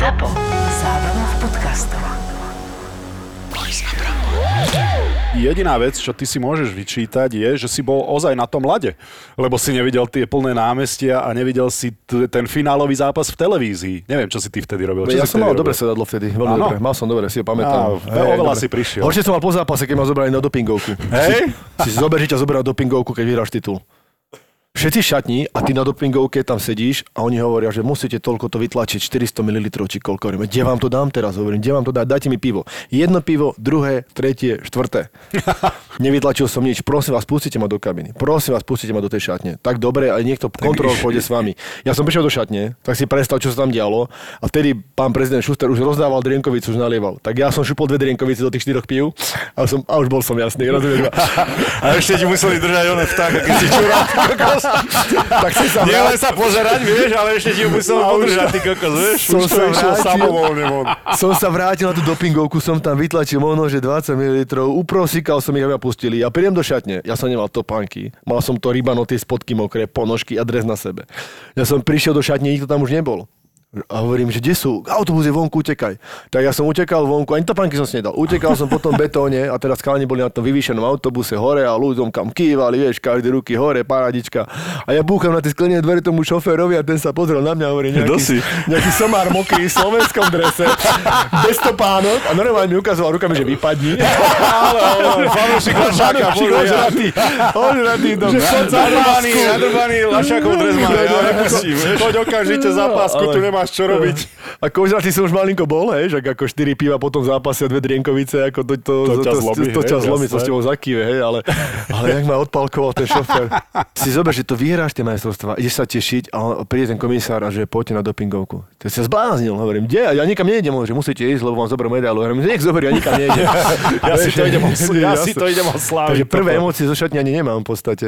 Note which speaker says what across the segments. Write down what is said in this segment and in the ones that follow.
Speaker 1: ZAPO. Zábrná v podcastov.
Speaker 2: Jediná vec, čo ty si môžeš vyčítať, je, že si bol ozaj na tom lade. Lebo si nevidel tie plné námestia a nevidel si t- ten finálový zápas v televízii. Neviem, čo si ty vtedy robil. Čo
Speaker 3: Ja
Speaker 2: si
Speaker 3: som mal dobre sedadlo vtedy, veľmi dobre. Mal som dobre, si ho
Speaker 2: Á,
Speaker 3: pamätám.
Speaker 2: oveľa
Speaker 3: dobre.
Speaker 2: si prišiel.
Speaker 3: Horšie som mal po zápase, keď ma zobrali na dopingovku.
Speaker 2: Hej?
Speaker 3: Si zober, že ťa zoberá dopingovku, keď vyhráš titul. Všetci šatní a ty na dopingovke tam sedíš a oni hovoria, že musíte toľko to vytlačiť, 400 ml či koľko. Hovorím, kde vám to dám teraz? Hovorím, kde vám to dá? Dajte mi pivo. Jedno pivo, druhé, tretie, štvrté. Nevytlačil som nič. Prosím vás, pustite ma do kabiny. Prosím vás, pustite ma do tej šatne. Tak dobre, ale niekto kontrol pôjde s vami. Ja som prišiel do šatne, tak si predstav, čo sa tam dialo. A vtedy pán prezident Šuster už rozdával drienkovicu, už nalieval. Tak ja som šupol dve drienkovice do tých štyroch pív a, som, a už bol som jasný. Rozumieš?
Speaker 4: A ešte ti museli držať oné vtáka, keď si čural.
Speaker 3: tak si sa
Speaker 4: Nie len sa pozerať, vieš, ale ešte ti ho musel podržať, ty kokos, vieš.
Speaker 3: Som
Speaker 2: Už
Speaker 3: sa
Speaker 2: išiel
Speaker 3: vrátil.
Speaker 2: samovolne von.
Speaker 3: som sa vrátil na tú dopingovku, som tam vytlačil možno, že 20 ml, uprosíkal som ich, aby ma pustili. Ja prídem do šatne, ja som nemal topánky, mal som to rybano, tie spodky mokré, ponožky a dres na sebe. Ja som prišiel do šatne, nikto tam už nebol. A hovorím, že kde sú? Autobus je vonku, utekaj. Tak ja som utekal vonku, ani topánky som si nedal. Utekal som po tom betóne a teraz chalani boli na tom vyvýšenom autobuse hore a ľuďom kam kývali, vieš, každý ruky hore, paradička. A ja búcham na tie sklenené dvere tomu šoférovi a ten sa pozrel na mňa a hovorí, nejaký,
Speaker 4: si?
Speaker 3: nejaký somár mokrý v slovenskom drese, bez topánok a normálne mi ukazoval rukami, že vypadni.
Speaker 4: Ale, ale, fanúšik Lašáka,
Speaker 3: Fanúšik
Speaker 4: podľa ja.
Speaker 3: ožratý, ožratý dom.
Speaker 4: Nadrbaný, nadrbaný Lašákov dres má, ja nepustím, vieš.
Speaker 2: Poď okamžite za pásku, tu nemáš čo robiť.
Speaker 3: A kožratý som už malinko bol, hej, že ako 4 piva po tom zápase a dve drienkovice, ako to, to,
Speaker 2: To ťa zlomí,
Speaker 3: to, to, ťa zlomí, to s tebou zakýve, hej, ale, ale jak ma odpalkoval ten šofér. Si zober, že to vyhráš tie majstrovstvá, ideš sa tešiť a príde ten komisár a že poďte na dopingovku. To sa zbláznil, hovorím, kde? Ja nikam nejdem, že musíte ísť, lebo vám zoberú medailu. Hovorím, nech zoberú, ja nikam nejdem.
Speaker 2: Ja si to idem, ja si to idem
Speaker 3: Takže
Speaker 2: osláviť.
Speaker 3: prvé
Speaker 2: toto.
Speaker 3: emócie zo šatne ani nemám v podstate.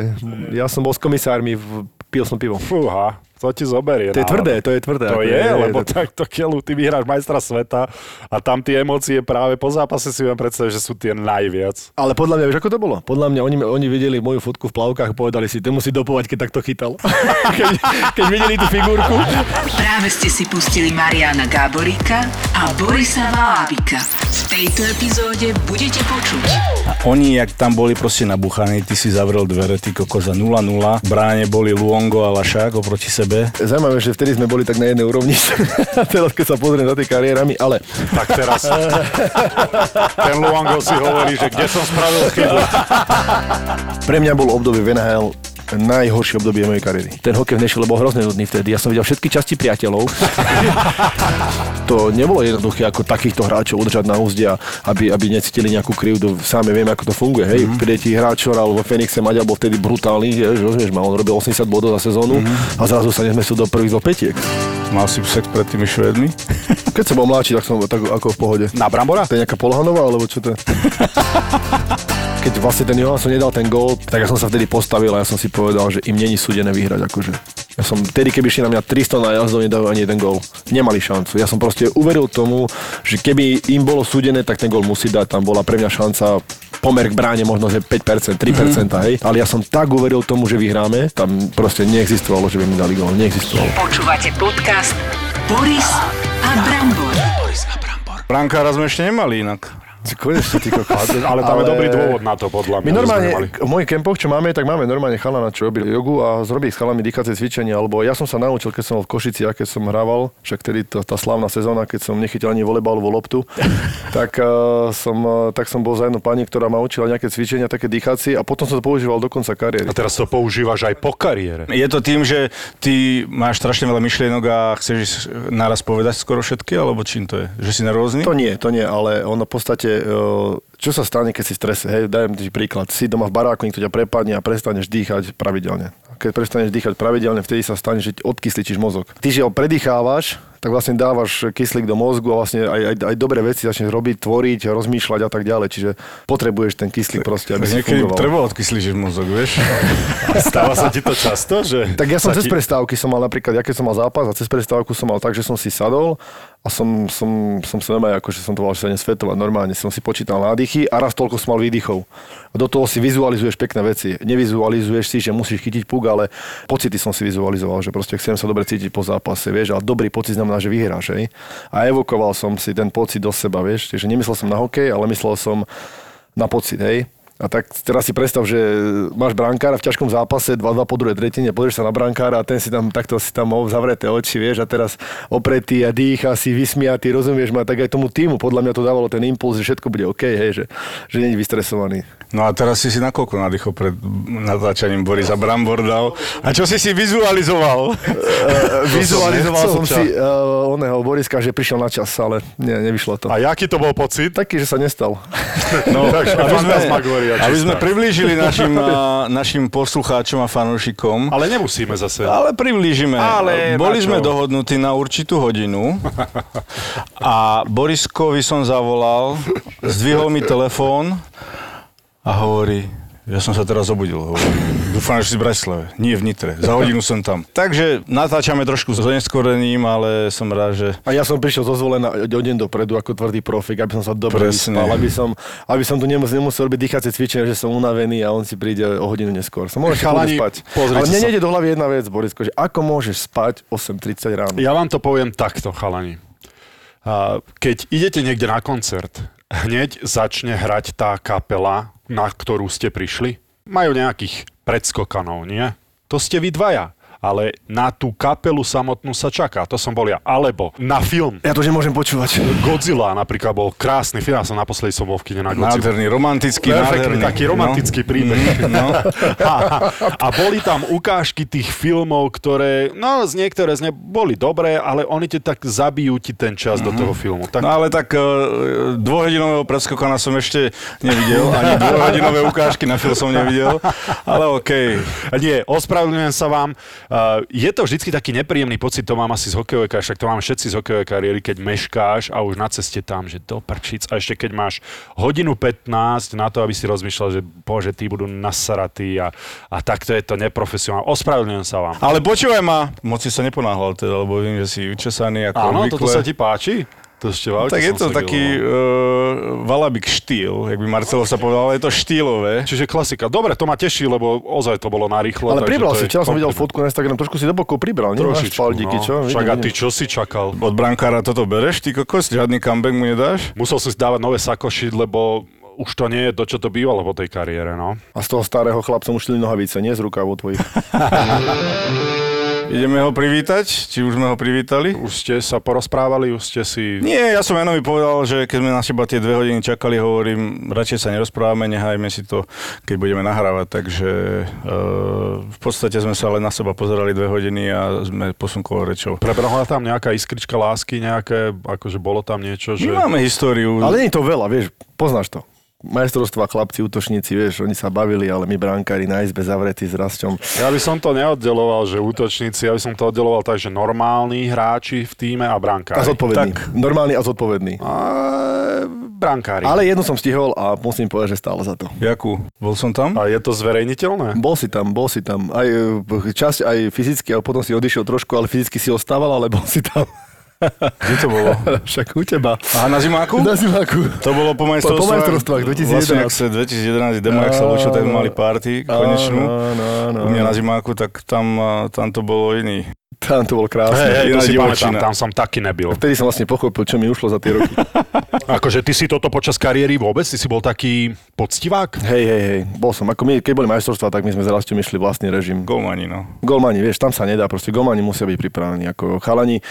Speaker 3: Ja som bol s komisármi, pil som pivo.
Speaker 2: Fúha, to ti zoberie.
Speaker 3: To je tvrdé, to je tvrdé.
Speaker 2: To
Speaker 3: ako
Speaker 2: je, lebo
Speaker 3: to-
Speaker 2: takto keľu, ty vyhráš majstra sveta a tam tie emócie práve po zápase si viem predstaviť, že sú tie najviac.
Speaker 3: Ale podľa mňa, vieš, ako to bolo? Podľa mňa oni, oni videli moju fotku v plavkách a povedali si, ten musí dopovať, keď takto chytal. keď, keď videli tú figurku.
Speaker 1: Práve ste si pustili Mariana Gáboríka a Borisa Valábika. V tejto epizóde budete počuť
Speaker 4: A oni, jak tam boli proste nabuchaní, ty si zavrel dvere, ty kokos za 0-0. V bráne boli Luongo a Lašák oproti sebe.
Speaker 3: Zaujímavé, že vtedy sme boli tak na jednej úrovni. Teraz, keď sa pozriem za tie kariérami, ale
Speaker 2: Tak teraz ten Luango si hovorí, že kde som spravil chybu.
Speaker 3: pre mňa bol obdobie v NHL najhoršie obdobie mojej kariéry. Ten hokej v Nešvile bol hrozne nudný vtedy. Ja som videl všetky časti priateľov. to nebolo jednoduché ako takýchto hráčov udržať na úzde, a aby, aby necítili nejakú krivdu. Sami vieme, ako to funguje. Hej, mm-hmm. príde ti hráč, alebo vo Fenixe Maďar bol vtedy brutálny, vieš, rozumieš ma, on robil 80 bodov za sezónu mm-hmm. a zrazu sa nezmesil do prvých do petiek.
Speaker 4: Mal si sex pred tými Švedmi?
Speaker 3: Keď som bol mladší, tak som tak ako v pohode.
Speaker 2: Na Brambora?
Speaker 3: To je nejaká Polhanová, alebo čo to je? Keď vlastne ten Johansson nedal ten gól, tak ja som sa vtedy postavil a ja som si povedal, že im není súdené vyhrať. Akože. Ja som, vtedy, keby šli na mňa 300 nájazdov, nedajú ani jeden gól. Nemali šancu. Ja som proste uveril tomu, že keby im bolo súdené, tak ten gól musí dať. Tam bola pre mňa šanca pomer k bráne možno, že 5%, 3%, mm-hmm. hej. Ale ja som tak uveril tomu, že vyhráme, tam proste neexistovalo, že by mi dali gól. Neexistovalo.
Speaker 1: Počúvate podcast Boris a Brambor.
Speaker 4: Brankára sme ešte nemali inak.
Speaker 3: Konečne, ty kokos.
Speaker 2: Ale tam je
Speaker 3: Ale-
Speaker 2: dobrý dôvod na to, podľa mňa.
Speaker 3: My normálne, v mojich kempoch, čo máme, tak máme normálne chalana, čo robí jogu a zrobí s chalami dýchacie cvičenia, alebo ja som sa naučil, keď som bol v Košici a keď som hrával, však tedy tá, tá slávna sezóna, keď som nechytil ani volejbalovú loptu, tak, uh, som, uh, tak som bol za jednu pani, ktorá ma učila nejaké cvičenia, také dýchacie a potom som to používal do konca kariéry.
Speaker 2: A teraz to používaš aj po kariére.
Speaker 4: Je to tým, že ty máš strašne veľa myšlienok a chceš naraz povedať skoro všetky, alebo čím to je? Že si nervózny?
Speaker 3: To nie, to nie, ale ono v podstate, uh, čo sa stane, keď si v strese, hej, dajem ti príklad, si doma v baráku, niekto ťa prepadne a prestaneš dýchať pravidelne. Keď prestaneš dýchať pravidelne, vtedy sa stane, že odkysličíš mozog. Ty, že ho predýchávaš, tak vlastne dávaš kyslík do mozgu a vlastne aj, aj, aj dobré veci začneš robiť, tvoriť, rozmýšľať a tak ďalej. Čiže potrebuješ ten kyslík proste, aby si fungoval.
Speaker 4: treba odkysliť mozog, vieš?
Speaker 2: Stáva sa ti to často, že...
Speaker 3: Tak ja som cez
Speaker 2: ti-
Speaker 3: prestávky som mal napríklad, ja keď som mal zápas a cez prestávku som mal tak, že som si sadol a som, som, som sa normálne, akože som to volal, že sa nesvetovať normálne, som si počítal nádychy a raz toľko som mal výdychov. A do toho si vizualizuješ pekné veci. Nevizualizuješ si, že musíš chytiť puk, ale pocity som si vizualizoval, že proste chcem sa dobre cítiť po zápase, vieš, ale dobrý pocit znamená že vyhráš, hej. A evokoval som si ten pocit do seba, vieš, čiže nemyslel som na hokej, ale myslel som na pocit, hej. A tak teraz si predstav, že máš brankára v ťažkom zápase, 2-2 po druhej tretine, pozrieš sa na brankára a ten si tam takto si tam zavreté oči, vieš, a teraz opretý a dýcha si, vysmiatý, rozumieš ma, tak aj tomu týmu podľa mňa to dávalo ten impuls, že všetko bude OK, hej, že, že nie je vystresovaný.
Speaker 4: No a teraz si si nakoľko nadýchol pred natáčaním Borisa Brambor dal. A čo si si vizualizoval?
Speaker 3: Uh, vizualizoval
Speaker 2: nechcel
Speaker 3: som
Speaker 2: ča.
Speaker 3: si uh, oného Boriska, že prišiel na čas, ale nie, nevyšlo to.
Speaker 2: A jaký to bol pocit?
Speaker 3: Taký, že sa nestal.
Speaker 2: No, takže
Speaker 4: aby sme, aby sme priblížili našim, našim poslucháčom a fanúšikom.
Speaker 2: Ale nemusíme zase.
Speaker 4: Ale priblížime.
Speaker 2: Ale
Speaker 4: Boli sme dohodnutí na určitú hodinu a Boriskovi som zavolal, zdvihol mi telefón a hovorí, ja som sa teraz obudil. Hovorí, Dúfam, že si v Bratislave. Nie v Nitre. Za hodinu som tam. Takže natáčame trošku s oneskorením, ale som rád, že
Speaker 3: A ja som prišiel zo zvolená o deň dopredu ako tvrdý profik, aby som sa dobre vyspal, aby som, aby som tu nemusel, nemusel robiť dýchacie cvičenia, že som unavený a on si príde o hodinu neskôr. Som môžeš
Speaker 2: Chalani,
Speaker 3: spať. Ale mne nejde do hlavy jedna vec, Borisko, že ako môžeš spať 8.30 ráno?
Speaker 2: Ja vám to poviem takto, chalani. Keď idete niekde na koncert, hneď začne hrať tá kapela, na ktorú ste prišli. Majú nejakých predskokanov, nie? To ste vy dvaja. Ale na tú kapelu samotnú sa čaká. To som bol ja. Alebo na film.
Speaker 3: Ja to nemôžem počúvať.
Speaker 2: Godzilla napríklad bol krásny film. Ja som naposledy som bol v kine na Godzilla.
Speaker 4: nádherný, romantický,
Speaker 2: Perfektný,
Speaker 4: nádherný.
Speaker 2: taký romantický príbeh.
Speaker 4: No, no.
Speaker 2: A, a boli tam ukážky tých filmov, ktoré, no z niektoré z ne boli dobré, ale oni ti tak zabijú ti ten čas do toho filmu. Tak,
Speaker 4: No ale tak uh, dvojhodinového predskokana som ešte nevidel, ani dvojhodinové ukážky na film som nevidel, ale okej.
Speaker 2: A Nie, ospravedlňujem sa vám. Uh, je to vždycky taký nepríjemný pocit, to mám asi z hokejovej však to mám všetci z hokejovej kariéry, keď meškáš a už na ceste tam, že do prčic. A ešte keď máš hodinu 15 na to, aby si rozmýšľal, že bože, tí budú nasaratí a, a takto je to neprofesionálne. Ospravedlňujem sa vám.
Speaker 4: Ale počúvaj ma, moc si sa neponáhľal teda, lebo viem, že si učesaný ako
Speaker 2: Áno,
Speaker 4: obvykle.
Speaker 2: toto sa ti páči? To ešte v aute
Speaker 4: Tak je to taký
Speaker 2: no.
Speaker 4: uh, valabik štýl, jak by Marcelo sa povedal, ale je to štýlové.
Speaker 2: Čiže klasika. Dobre, to ma teší, lebo ozaj to bolo narýchlo.
Speaker 3: Ale pribral si, včera som videl fotku na Instagram, trošku si do bokov pribral, nie?
Speaker 2: Trošičku,
Speaker 3: špaldíky,
Speaker 2: no.
Speaker 3: čo?
Speaker 2: Však a ty čo si čakal?
Speaker 4: Od brankára toto bereš, ty kokos? Žiadny comeback mu nedáš?
Speaker 2: Musel si dávať nové sakoši, lebo už to nie je to, čo to bývalo po tej kariére, no.
Speaker 3: A z toho starého chlapca mu šli nohavice, nie z rukávov tvojich.
Speaker 4: Ideme ho privítať? Či už sme ho privítali?
Speaker 2: Už ste sa porozprávali, už ste si...
Speaker 4: Nie, ja som Janovi povedal, že keď sme na seba tie dve hodiny čakali, hovorím, radšej sa nerozprávame, nehajme si to, keď budeme nahrávať. Takže e, v podstate sme sa len na seba pozerali dve hodiny a sme posunkovali rečou.
Speaker 2: Prebehla tam nejaká iskrička lásky, nejaké, akože bolo tam niečo, že...
Speaker 4: My máme históriu.
Speaker 3: Ale nie je to veľa, vieš, poznáš to. Majstrovstva, chlapci, útočníci, vieš, oni sa bavili, ale my brankári na izbe zavretí s rasťom.
Speaker 2: Ja by som to neoddeloval, že útočníci, ja by som to oddeloval tak, že normálni hráči v týme a
Speaker 3: A
Speaker 2: brankári.
Speaker 3: zodpovedný.
Speaker 4: Tak.
Speaker 3: Normálny a zodpovedný.
Speaker 2: A brankári.
Speaker 3: Ale jednu som stihol a musím povedať, že stálo za to.
Speaker 4: Jakú? Bol som tam?
Speaker 2: A je to zverejniteľné?
Speaker 3: Bol si tam, bol si tam. Aj e, časť, aj fyzicky, a potom si odišiel trošku, ale fyzicky si ostával, ale bol si tam.
Speaker 4: Kde to bolo?
Speaker 3: Však u teba.
Speaker 4: Aha, na zimáku?
Speaker 3: Na zimáku.
Speaker 4: To bolo po majstrovstvách.
Speaker 3: Po majstrovstvách 2011.
Speaker 4: Vlastne, ak sa 2011 demo, ak sa lúčil, tak mali party konečnú. U mňa na zimáku, tak tam, a, tam to bolo iný.
Speaker 3: Tam to bol krásne.
Speaker 2: hej, to
Speaker 4: iná
Speaker 2: si pamätám, tam som taký nebyl.
Speaker 3: Vtedy som vlastne pochopil, čo mi ušlo za tie roky.
Speaker 2: Akože ty si toto počas kariéry vôbec, ty si bol taký poctivák?
Speaker 3: hej, hej, hej, bol som. Ako my, keď boli majstrovstvá, tak my sme s Rastom išli vlastný režim.
Speaker 4: Golmani, no.
Speaker 3: Golmani, vieš, tam sa nedá, proste golmani musia byť pripravení. Ako chalani,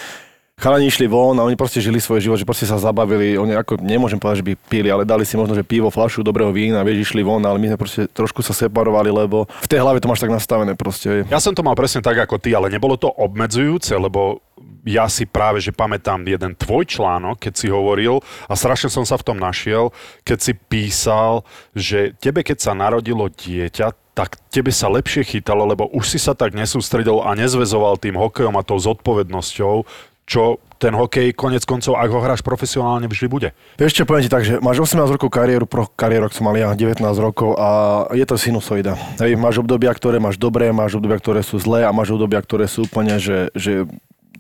Speaker 3: chalani išli von a oni proste žili svoj život, že proste sa zabavili. Oni ako, nemôžem povedať, že by pili, ale dali si možno, že pivo, flašu dobrého vína, vieš, išli von, ale my sme proste trošku sa separovali, lebo v tej hlave to máš tak nastavené proste.
Speaker 2: Ja som to mal presne tak ako ty, ale nebolo to obmedzujúce, lebo ja si práve, že pamätám jeden tvoj článok, keď si hovoril a strašne som sa v tom našiel, keď si písal, že tebe, keď sa narodilo dieťa, tak tebe sa lepšie chytalo, lebo už si sa tak nesústredil a nezvezoval tým hokejom a tou zodpovednosťou, čo ten hokej konec koncov, ak ho hráš profesionálne, vždy bude.
Speaker 3: Vieš čo, poviem ti tak, že máš 18 rokov kariéru, pro kariéru, ak som mal ja 19 rokov a je to sinusoida. Hej, máš obdobia, ktoré máš dobré, máš obdobia, ktoré sú zlé a máš obdobia, ktoré sú úplne, že, že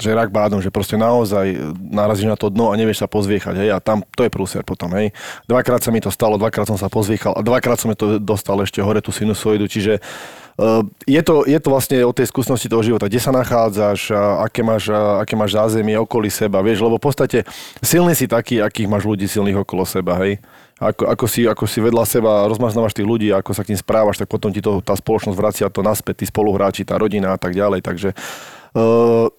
Speaker 3: že rak bádom, že proste naozaj narazíš na to dno a nevieš sa pozviechať, hej, a tam to je prúser potom, hej. Dvakrát sa mi to stalo, dvakrát som sa pozviechal a dvakrát som to dostal ešte hore tú sinusoidu, čiže je, to, je to vlastne o tej skúsenosti toho života, kde sa nachádzaš, aké máš, aké máš zázemie okolí seba, vieš, lebo v podstate silný si taký, akých máš ľudí silných okolo seba, hej. Ako, ako, si, ako si vedľa seba rozmaznávaš tých ľudí, ako sa k ním správaš, tak potom ti to, tá spoločnosť vracia to naspäť, tí spoluhráči, tá rodina a tak ďalej, takže uh,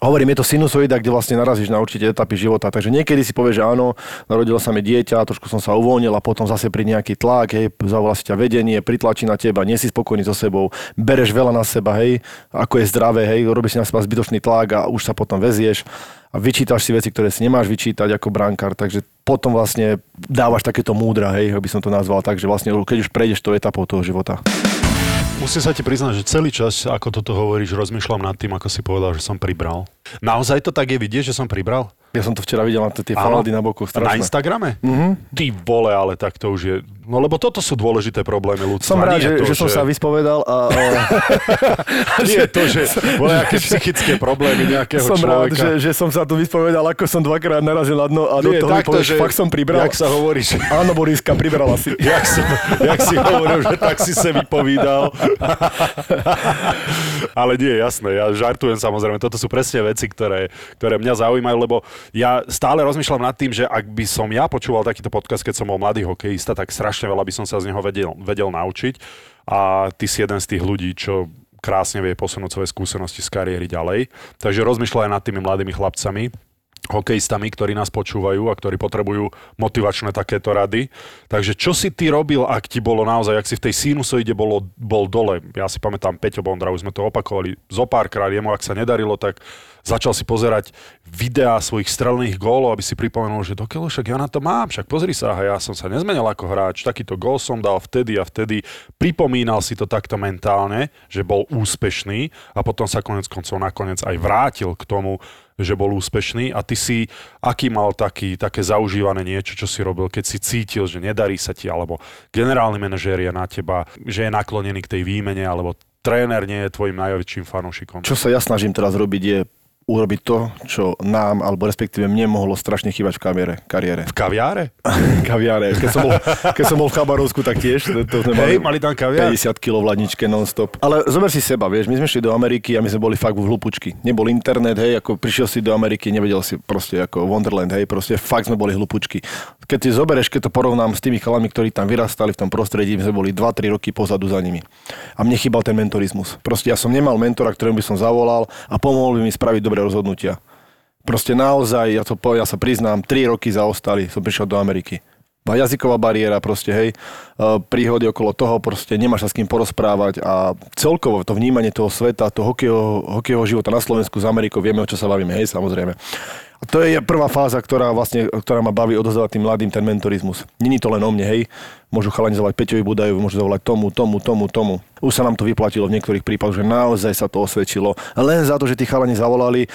Speaker 3: Hovorím, je to sinusoida, kde vlastne narazíš na určite etapy života. Takže niekedy si povieš, že áno, narodilo sa mi dieťa, trošku som sa uvoľnil a potom zase pri nejaký tlak, hej, zavolá si ťa vedenie, pritlačí na teba, nie si spokojný so sebou, bereš veľa na seba, hej, ako je zdravé, hej, robíš si na seba zbytočný tlak a už sa potom vezieš a vyčítaš si veci, ktoré si nemáš vyčítať ako brankár, takže potom vlastne dávaš takéto múdra, hej, aby som to nazval tak, že vlastne keď už prejdeš to etapou toho života.
Speaker 2: Musím sa ti priznať, že celý čas, ako toto hovoríš, rozmýšľam nad tým, ako si povedal, že som pribral. Naozaj to tak je vidieť, že som pribral?
Speaker 3: Ja som to včera videl na tie falady na boku.
Speaker 2: Na Instagrame?
Speaker 3: Mhm.
Speaker 2: Ty vole, ale tak to už je... No lebo toto sú dôležité problémy ľudstva.
Speaker 3: Som rád, že,
Speaker 2: to,
Speaker 3: že som sa vyspovedal a... a
Speaker 2: Nie to, že boli nejaké psychické problémy nejakého
Speaker 3: som rád,
Speaker 2: človeka.
Speaker 3: že, že som sa tu vyspovedal, ako som dvakrát narazil na dno a do
Speaker 2: Nie,
Speaker 3: toho mi
Speaker 2: takto,
Speaker 3: povieš,
Speaker 2: že-
Speaker 3: fakt som pribral.
Speaker 2: Jak sa hovorí, že...
Speaker 3: Áno, Boriska, pribrala si.
Speaker 2: Jak, som, jak si hovoril, že tak si sa vypovídal. Ale nie, jasné, ja žartujem samozrejme. Toto sú presne veci, ktoré, ktoré mňa zaujímajú, lebo ja stále rozmýšľam nad tým, že ak by som ja počúval takýto podcast, keď som bol mladý hokejista, tak strašne veľa by som sa z neho vedel, vedel naučiť. A ty si jeden z tých ľudí, čo krásne vie posunúť svoje skúsenosti z kariéry ďalej. Takže rozmýšľaj nad tými mladými chlapcami, hokejistami, ktorí nás počúvajú a ktorí potrebujú motivačné takéto rady. Takže čo si ty robil, ak ti bolo naozaj, ak si v tej sinusoide bolo, bol dole? Ja si pamätám Peťo Bondra, už sme to opakovali zo párkrát, jemu ak sa nedarilo, tak začal si pozerať videá svojich strelných gólov, aby si pripomenul, že dokiaľ však ja na to mám, však pozri sa, ja som sa nezmenil ako hráč, takýto gól som dal vtedy a vtedy. Pripomínal si to takto mentálne, že bol úspešný a potom sa konec koncov nakoniec aj vrátil k tomu, že bol úspešný a ty si, aký mal taký, také zaužívané niečo, čo si robil, keď si cítil, že nedarí sa ti, alebo generálny manažér je na teba, že je naklonený k tej výmene, alebo tréner nie je tvojim najväčším fanúšikom.
Speaker 3: Čo sa ja snažím teraz robiť je urobiť to, čo nám, alebo respektíve mne mohlo strašne chýbať v kariére. kariére.
Speaker 2: V kaviáre?
Speaker 3: kaviáre. Keď som bol, keď som bol v Chabarovsku, tak tiež. To, to sme
Speaker 2: Hej, mali tam kaviár?
Speaker 3: 50 kg v ladničke non-stop. Ale zober si seba, vieš, my sme šli do Ameriky a my sme boli fakt v hlupučky. Nebol internet, hej, ako prišiel si do Ameriky, nevedel si proste ako Wonderland, hej, proste fakt sme boli hlupučky. Keď si zoberieš, keď to porovnám s tými chalami, ktorí tam vyrastali v tom prostredí, my sme boli 2-3 roky pozadu za nimi. A mne chýbal ten mentorizmus. Proste ja som nemal mentora, ktorému by som zavolal a pomohol by mi spraviť dobré rozhodnutia. Proste naozaj, ja, to, ja sa priznám, 3 roky zaostali, som prišiel do Ameriky. Jazyková bariéra, proste, hej, e, príhody okolo toho, proste nemáš sa s kým porozprávať a celkovo to vnímanie toho sveta, toho hokejového, hokejového života na Slovensku s Amerikou, vieme, o čo sa bavíme, hej, samozrejme. A to je prvá fáza, ktorá vlastne, ktorá ma baví odozdávať tým mladým ten mentorizmus. Není to len o mne, hej. Môžu chalani zavolať Peťovi Budajovi, môžu zavolať tomu, tomu, tomu, tomu. Už sa nám to vyplatilo v niektorých prípadoch, že naozaj sa to osvedčilo. Len za to, že tí chalani zavolali,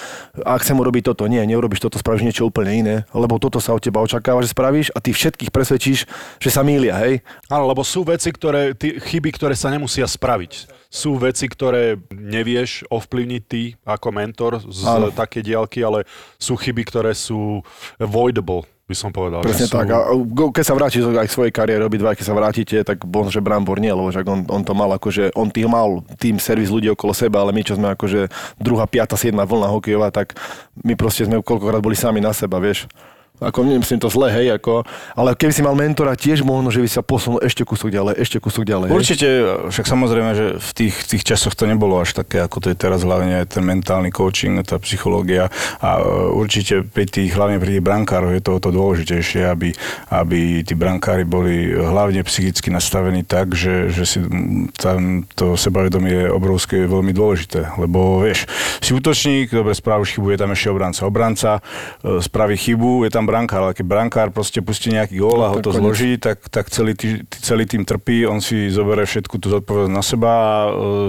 Speaker 3: a chcem urobiť toto, nie, neurobiš toto, spravíš niečo úplne iné, lebo toto sa od teba očakáva, že spravíš a ty všetkých presvedčíš, že sa mýlia, hej.
Speaker 2: Áno, lebo sú veci, ktoré, ty, chyby, ktoré sa nemusia spraviť. Sú veci, ktoré nevieš ovplyvniť ty ako mentor z
Speaker 3: Áno.
Speaker 2: také diálky, ale sú chyby, ktoré sú avoidable, by som povedal.
Speaker 3: Presne
Speaker 2: že sú...
Speaker 3: tak. A keď sa vrátiš aj k svojej kariére, obidva, keď sa vrátite, tak bol, že Brambor nie, lebo však on, on to mal akože, on tým mal tým servis ľudí okolo seba, ale my, čo sme akože druhá, piata, siedma vlna hokejová, tak my proste sme koľkokrát boli sami na seba, vieš. Ako nemyslím to zle, hej, ako, ale keby si mal mentora, tiež možno, že by sa posunul ešte kúsok ďalej, ešte kúsok ďalej. hej.
Speaker 4: Však samozrejme, že v tých, tých časoch to nebolo až také, ako to je teraz, hlavne aj ten mentálny coaching, tá psychológia a e, určite pri tých, hlavne pri tých brankároch je to o to dôležitejšie, aby, aby tí brankári boli hlavne psychicky nastavení tak, že, že si tam to sebavedomie je obrovské, veľmi dôležité, lebo vieš, si útočník, dobre spravíš chybu, je tam ešte obranca. Obranca e, spraví chybu, je tam brankár, ale keď brankár proste pustí nejaký gól a ho
Speaker 3: tak
Speaker 4: to zloží, tak, tak celý, tý, celý tým trpí, on si zoberie všetku tú zodpovednosť na seba a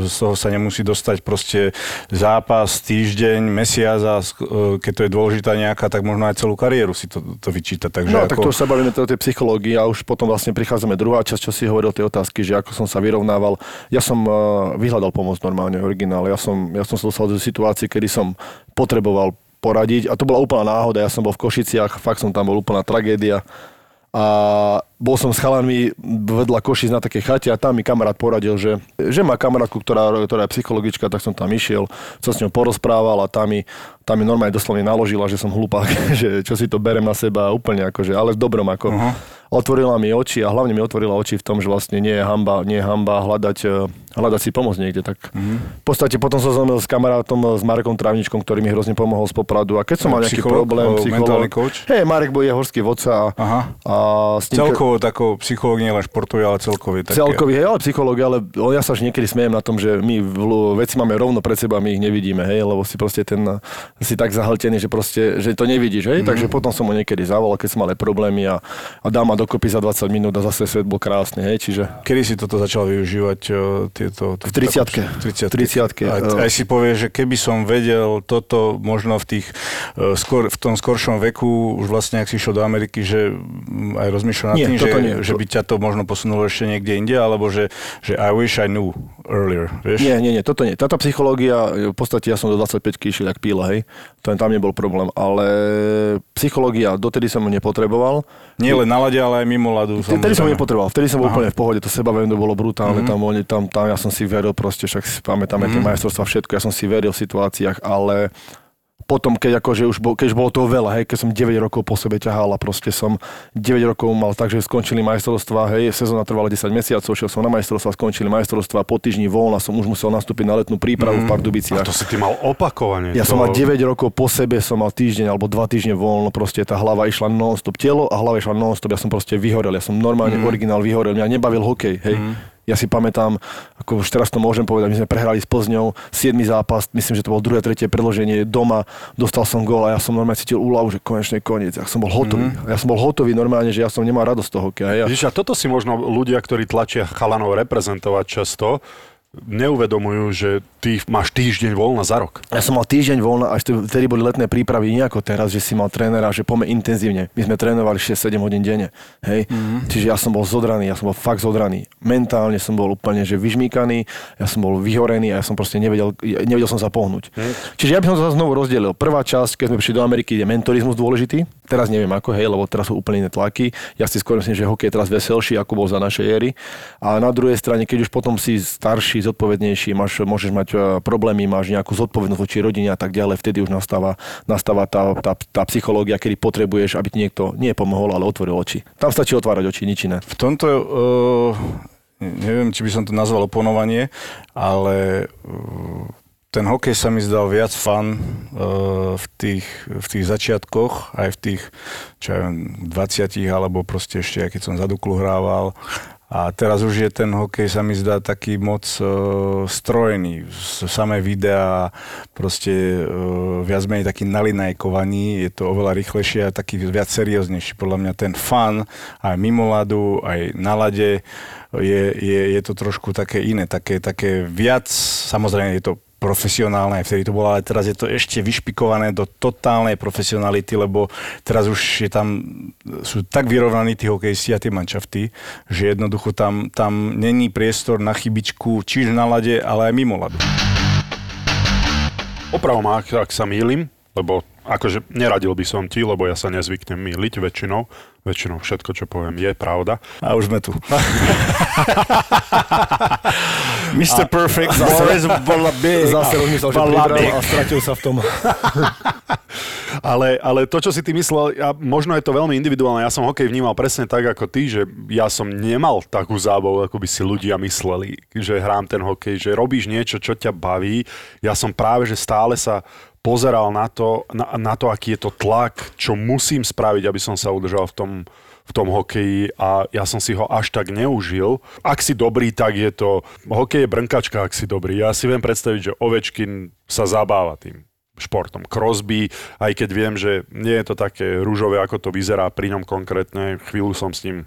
Speaker 4: e, z toho sa nemusí dostať proste zápas, týždeň, mesiac a e, keď to je dôležitá nejaká, tak možno aj celú kariéru si to, to vyčíta. Takže
Speaker 3: No,
Speaker 4: ako...
Speaker 3: tak to už sa bavíme o tej psychológii a už potom vlastne prichádzame druhá časť, čo si hovoril tie otázky, že ako som sa vyrovnával. Ja som uh, vyhľadal pomoc normálne, originál. Ja som, ja som sa dostal do situácie, kedy som potreboval poradiť a to bola úplná náhoda. Ja som bol v Košiciach, fakt som tam bol úplná tragédia. a bol som s chalanmi vedľa Košic na takej chate a tam mi kamarát poradil, že, že má kamarátku, ktorá, ktorá je psychologička, tak som tam išiel, som s ňou porozprával a tam mi, tam mi normálne doslovne naložila, že som hlupák, že čo si to berem na seba úplne akože, ale v dobrom ako. Uh-huh. Otvorila mi oči a hlavne mi otvorila oči v tom, že vlastne nie je hamba, nie je hamba hľadať, e, hľadať si pomoc niekde. Tak uh-huh. v podstate potom som zomil s kamarátom, s Marekom Trávničkom, ktorý mi hrozne pomohol z Popradu a keď som mal nejaký problém,
Speaker 4: coach?
Speaker 3: Hej, Marek bol je horský vodca a,
Speaker 4: Aha.
Speaker 3: a s ním,
Speaker 4: Celkovo takou psychológ nie len športový, ale celkový. Také.
Speaker 3: Celkový, hej, ale psychológ, ale ja sa až niekedy smejem na tom, že my veci máme rovno pred seba, my ich nevidíme, hej, lebo si proste ten, si tak zahltený, že proste, že to nevidíš, hej, mm-hmm. takže potom som ho niekedy zavolal, keď som mal problémy a, a dá ma dokopy za 20 minút a zase svet bol krásny, hej, čiže
Speaker 4: Kedy si toto začal využívať? o, Tieto,
Speaker 3: v 30
Speaker 4: V 30
Speaker 3: 30
Speaker 4: A aj si povie, že keby som vedel toto možno v, tých, e, skôr, v tom skoršom veku, už vlastne ak si išiel do Ameriky, že mm, aj rozmýšľal nad tým, že,
Speaker 3: toto nie.
Speaker 4: že by ťa to možno posunulo ešte niekde inde, alebo že, že I wish I knew earlier, vieš?
Speaker 3: Nie, nie, nie, toto nie. Táto psychológia, v podstate ja som do 25 išiel jak píla, hej. To tam nebol problém, ale psychológia, dotedy som ju nepotreboval.
Speaker 4: Nie len na lade, ale aj mimo ľadu.
Speaker 3: Vtedy som ju nepotreboval, vtedy som bol úplne v pohode, to sebavedomie bolo brutálne,
Speaker 4: Mhm.
Speaker 3: tam, oni, tam, tam ja som si veril proste, však si pamätáme tie majstrovstvá, všetko, ja som si veril v situáciách, ale potom, keď, akože už bol, keď už bolo toho veľa, hej, keď som 9 rokov po sebe ťahal a proste som 9 rokov mal tak, že skončili majstrovstvá, hej, sezóna trvala 10 mesiacov, šiel som na majstrovstvá, skončili majstrovstvá, po týždni voľna som už musel nastúpiť na letnú prípravu v
Speaker 2: A
Speaker 3: Pardubiciach.
Speaker 2: to si ty mal opakovane.
Speaker 3: Ja
Speaker 2: to...
Speaker 3: som mal 9 rokov po sebe, som mal týždeň alebo 2 týždne voľno, proste tá hlava išla non-stop, telo a hlava išla non-stop, ja som proste vyhorel, ja som normálne mm. originál vyhorel, mňa nebavil hokej, hej. Mm. Ja si pamätám, ako už teraz to môžem povedať, my sme prehrali s Plzňou 7 zápas, myslím, že to bolo druhé, tretie predloženie doma, dostal som gól a ja som normálne cítil úľavu, že konečne koniec, ja som bol hotový. Mm. Ja som bol hotový normálne, že ja som nemal radosť z toho. Ja,
Speaker 2: Vidíš, a toto si možno ľudia, ktorí tlačia chalanov reprezentovať často, neuvedomujú, že ty máš týždeň voľna za rok.
Speaker 3: Ja som mal týždeň voľna, až vtedy boli letné prípravy, nie ako teraz, že si mal trénera, že poďme intenzívne. My sme trénovali 6-7 hodín denne. Hej? Mm-hmm. Čiže ja som bol zodraný, ja som bol fakt zodraný. Mentálne som bol úplne že vyžmýkaný, ja som bol vyhorený a ja som proste nevedel, nevedel som sa pohnúť. Mm. Čiže ja by som to znovu rozdelil. Prvá časť, keď sme prišli do Ameriky, je mentorizmus dôležitý. Teraz neviem ako, hej, lebo teraz sú úplne iné tlaky. Ja si skôr myslím, že hokej je teraz veselší, ako bol za našej éry. A na druhej strane, keď už potom si starší, zodpovednejší, máš, môžeš mať e, problémy, máš nejakú zodpovednosť voči rodine a tak ďalej, vtedy už nastáva, nastáva tá, tá, tá psychológia, kedy potrebuješ, aby ti niekto nie pomohol, ale otvoril oči. Tam stačí otvárať oči, nič iné.
Speaker 4: V tomto, uh, neviem, či by som to nazval oponovanie, ale uh, ten hokej sa mi zdal viac fan v, tých, v tých začiatkoch, aj v tých, čo ja viem, 20 alebo proste ešte, keď som za Duklu hrával. A teraz už je ten hokej, sa mi zdá, taký moc uh, strojený. Samé videá, proste uh, viac menej taký nalinajkovaný, je to oveľa rýchlejšie a taký viac serióznejší. Podľa mňa ten fan aj mimo ľadu, aj na lade je, je, je to trošku také iné, také, také viac, samozrejme je to profesionálne, aj vtedy to bolo, ale teraz je to ešte vyšpikované do totálnej profesionality, lebo teraz už je tam, sú tak vyrovnaní tí hokejisti a tie manšafty, že jednoducho tam, tam není priestor na chybičku, či už na lade, ale aj mimo ľadu.
Speaker 2: Opravom ak, ak sa mýlim, lebo akože neradil by som ti, lebo ja sa nezvyknem mýliť väčšinou. Väčšinou všetko, čo poviem, je pravda.
Speaker 4: A už sme tu. Mr. Perfect, Boris Bolaby.
Speaker 3: Zase rozmyslel, že pribral a stratil sa v tom.
Speaker 2: Ale, ale to, čo si ty myslel, ja, možno je to veľmi individuálne. Ja som hokej vnímal presne tak, ako ty, že ja som nemal takú zábavu, ako by si ľudia mysleli, že hrám ten hokej, že robíš niečo, čo ťa baví. Ja som práve, že stále sa pozeral na to, na, na to, aký je to tlak, čo musím spraviť, aby som sa udržal v tom, v tom hokeji a ja som si ho až tak neužil. Ak si dobrý, tak je to... Hokej je brnkačka, ak si dobrý. Ja si viem predstaviť, že Ovečkin sa zabáva tým športom. Crosby, aj keď viem, že nie je to také rúžové, ako to vyzerá pri ňom konkrétne. Chvíľu som s ním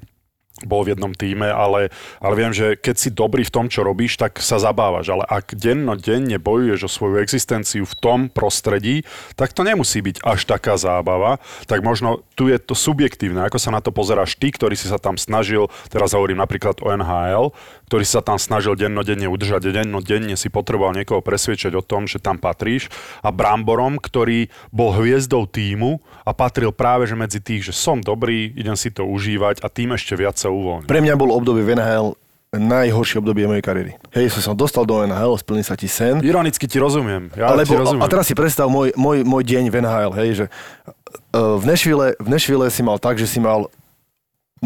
Speaker 2: bol v jednom týme, ale, ale viem, že keď si dobrý v tom, čo robíš, tak sa zabávaš. Ale ak dennodenne bojuješ o svoju existenciu v tom prostredí, tak to nemusí byť až taká zábava. Tak možno tu je to subjektívne. Ako sa na to pozeráš ty, ktorý si sa tam snažil, teraz hovorím napríklad o NHL, ktorý sa tam snažil dennodenne udržať, dennodenne si potreboval niekoho presvedčať o tom, že tam patríš. A Bramborom, ktorý bol hviezdou týmu a patril práve že medzi tých, že som dobrý, idem si to užívať a tým ešte viac sa uvoľní.
Speaker 3: Pre mňa bolo obdobie v NHL najhoršie obdobie mojej kariéry. Hej, som sa dostal do NHL, splní sa ti sen.
Speaker 2: Ironicky ti rozumiem. Ja
Speaker 3: Alebo,
Speaker 2: ti rozumiem.
Speaker 3: a teraz si predstav môj, môj, môj deň v NHL, hej, že uh, v Nešvile, v Nešvile si mal tak, že si mal,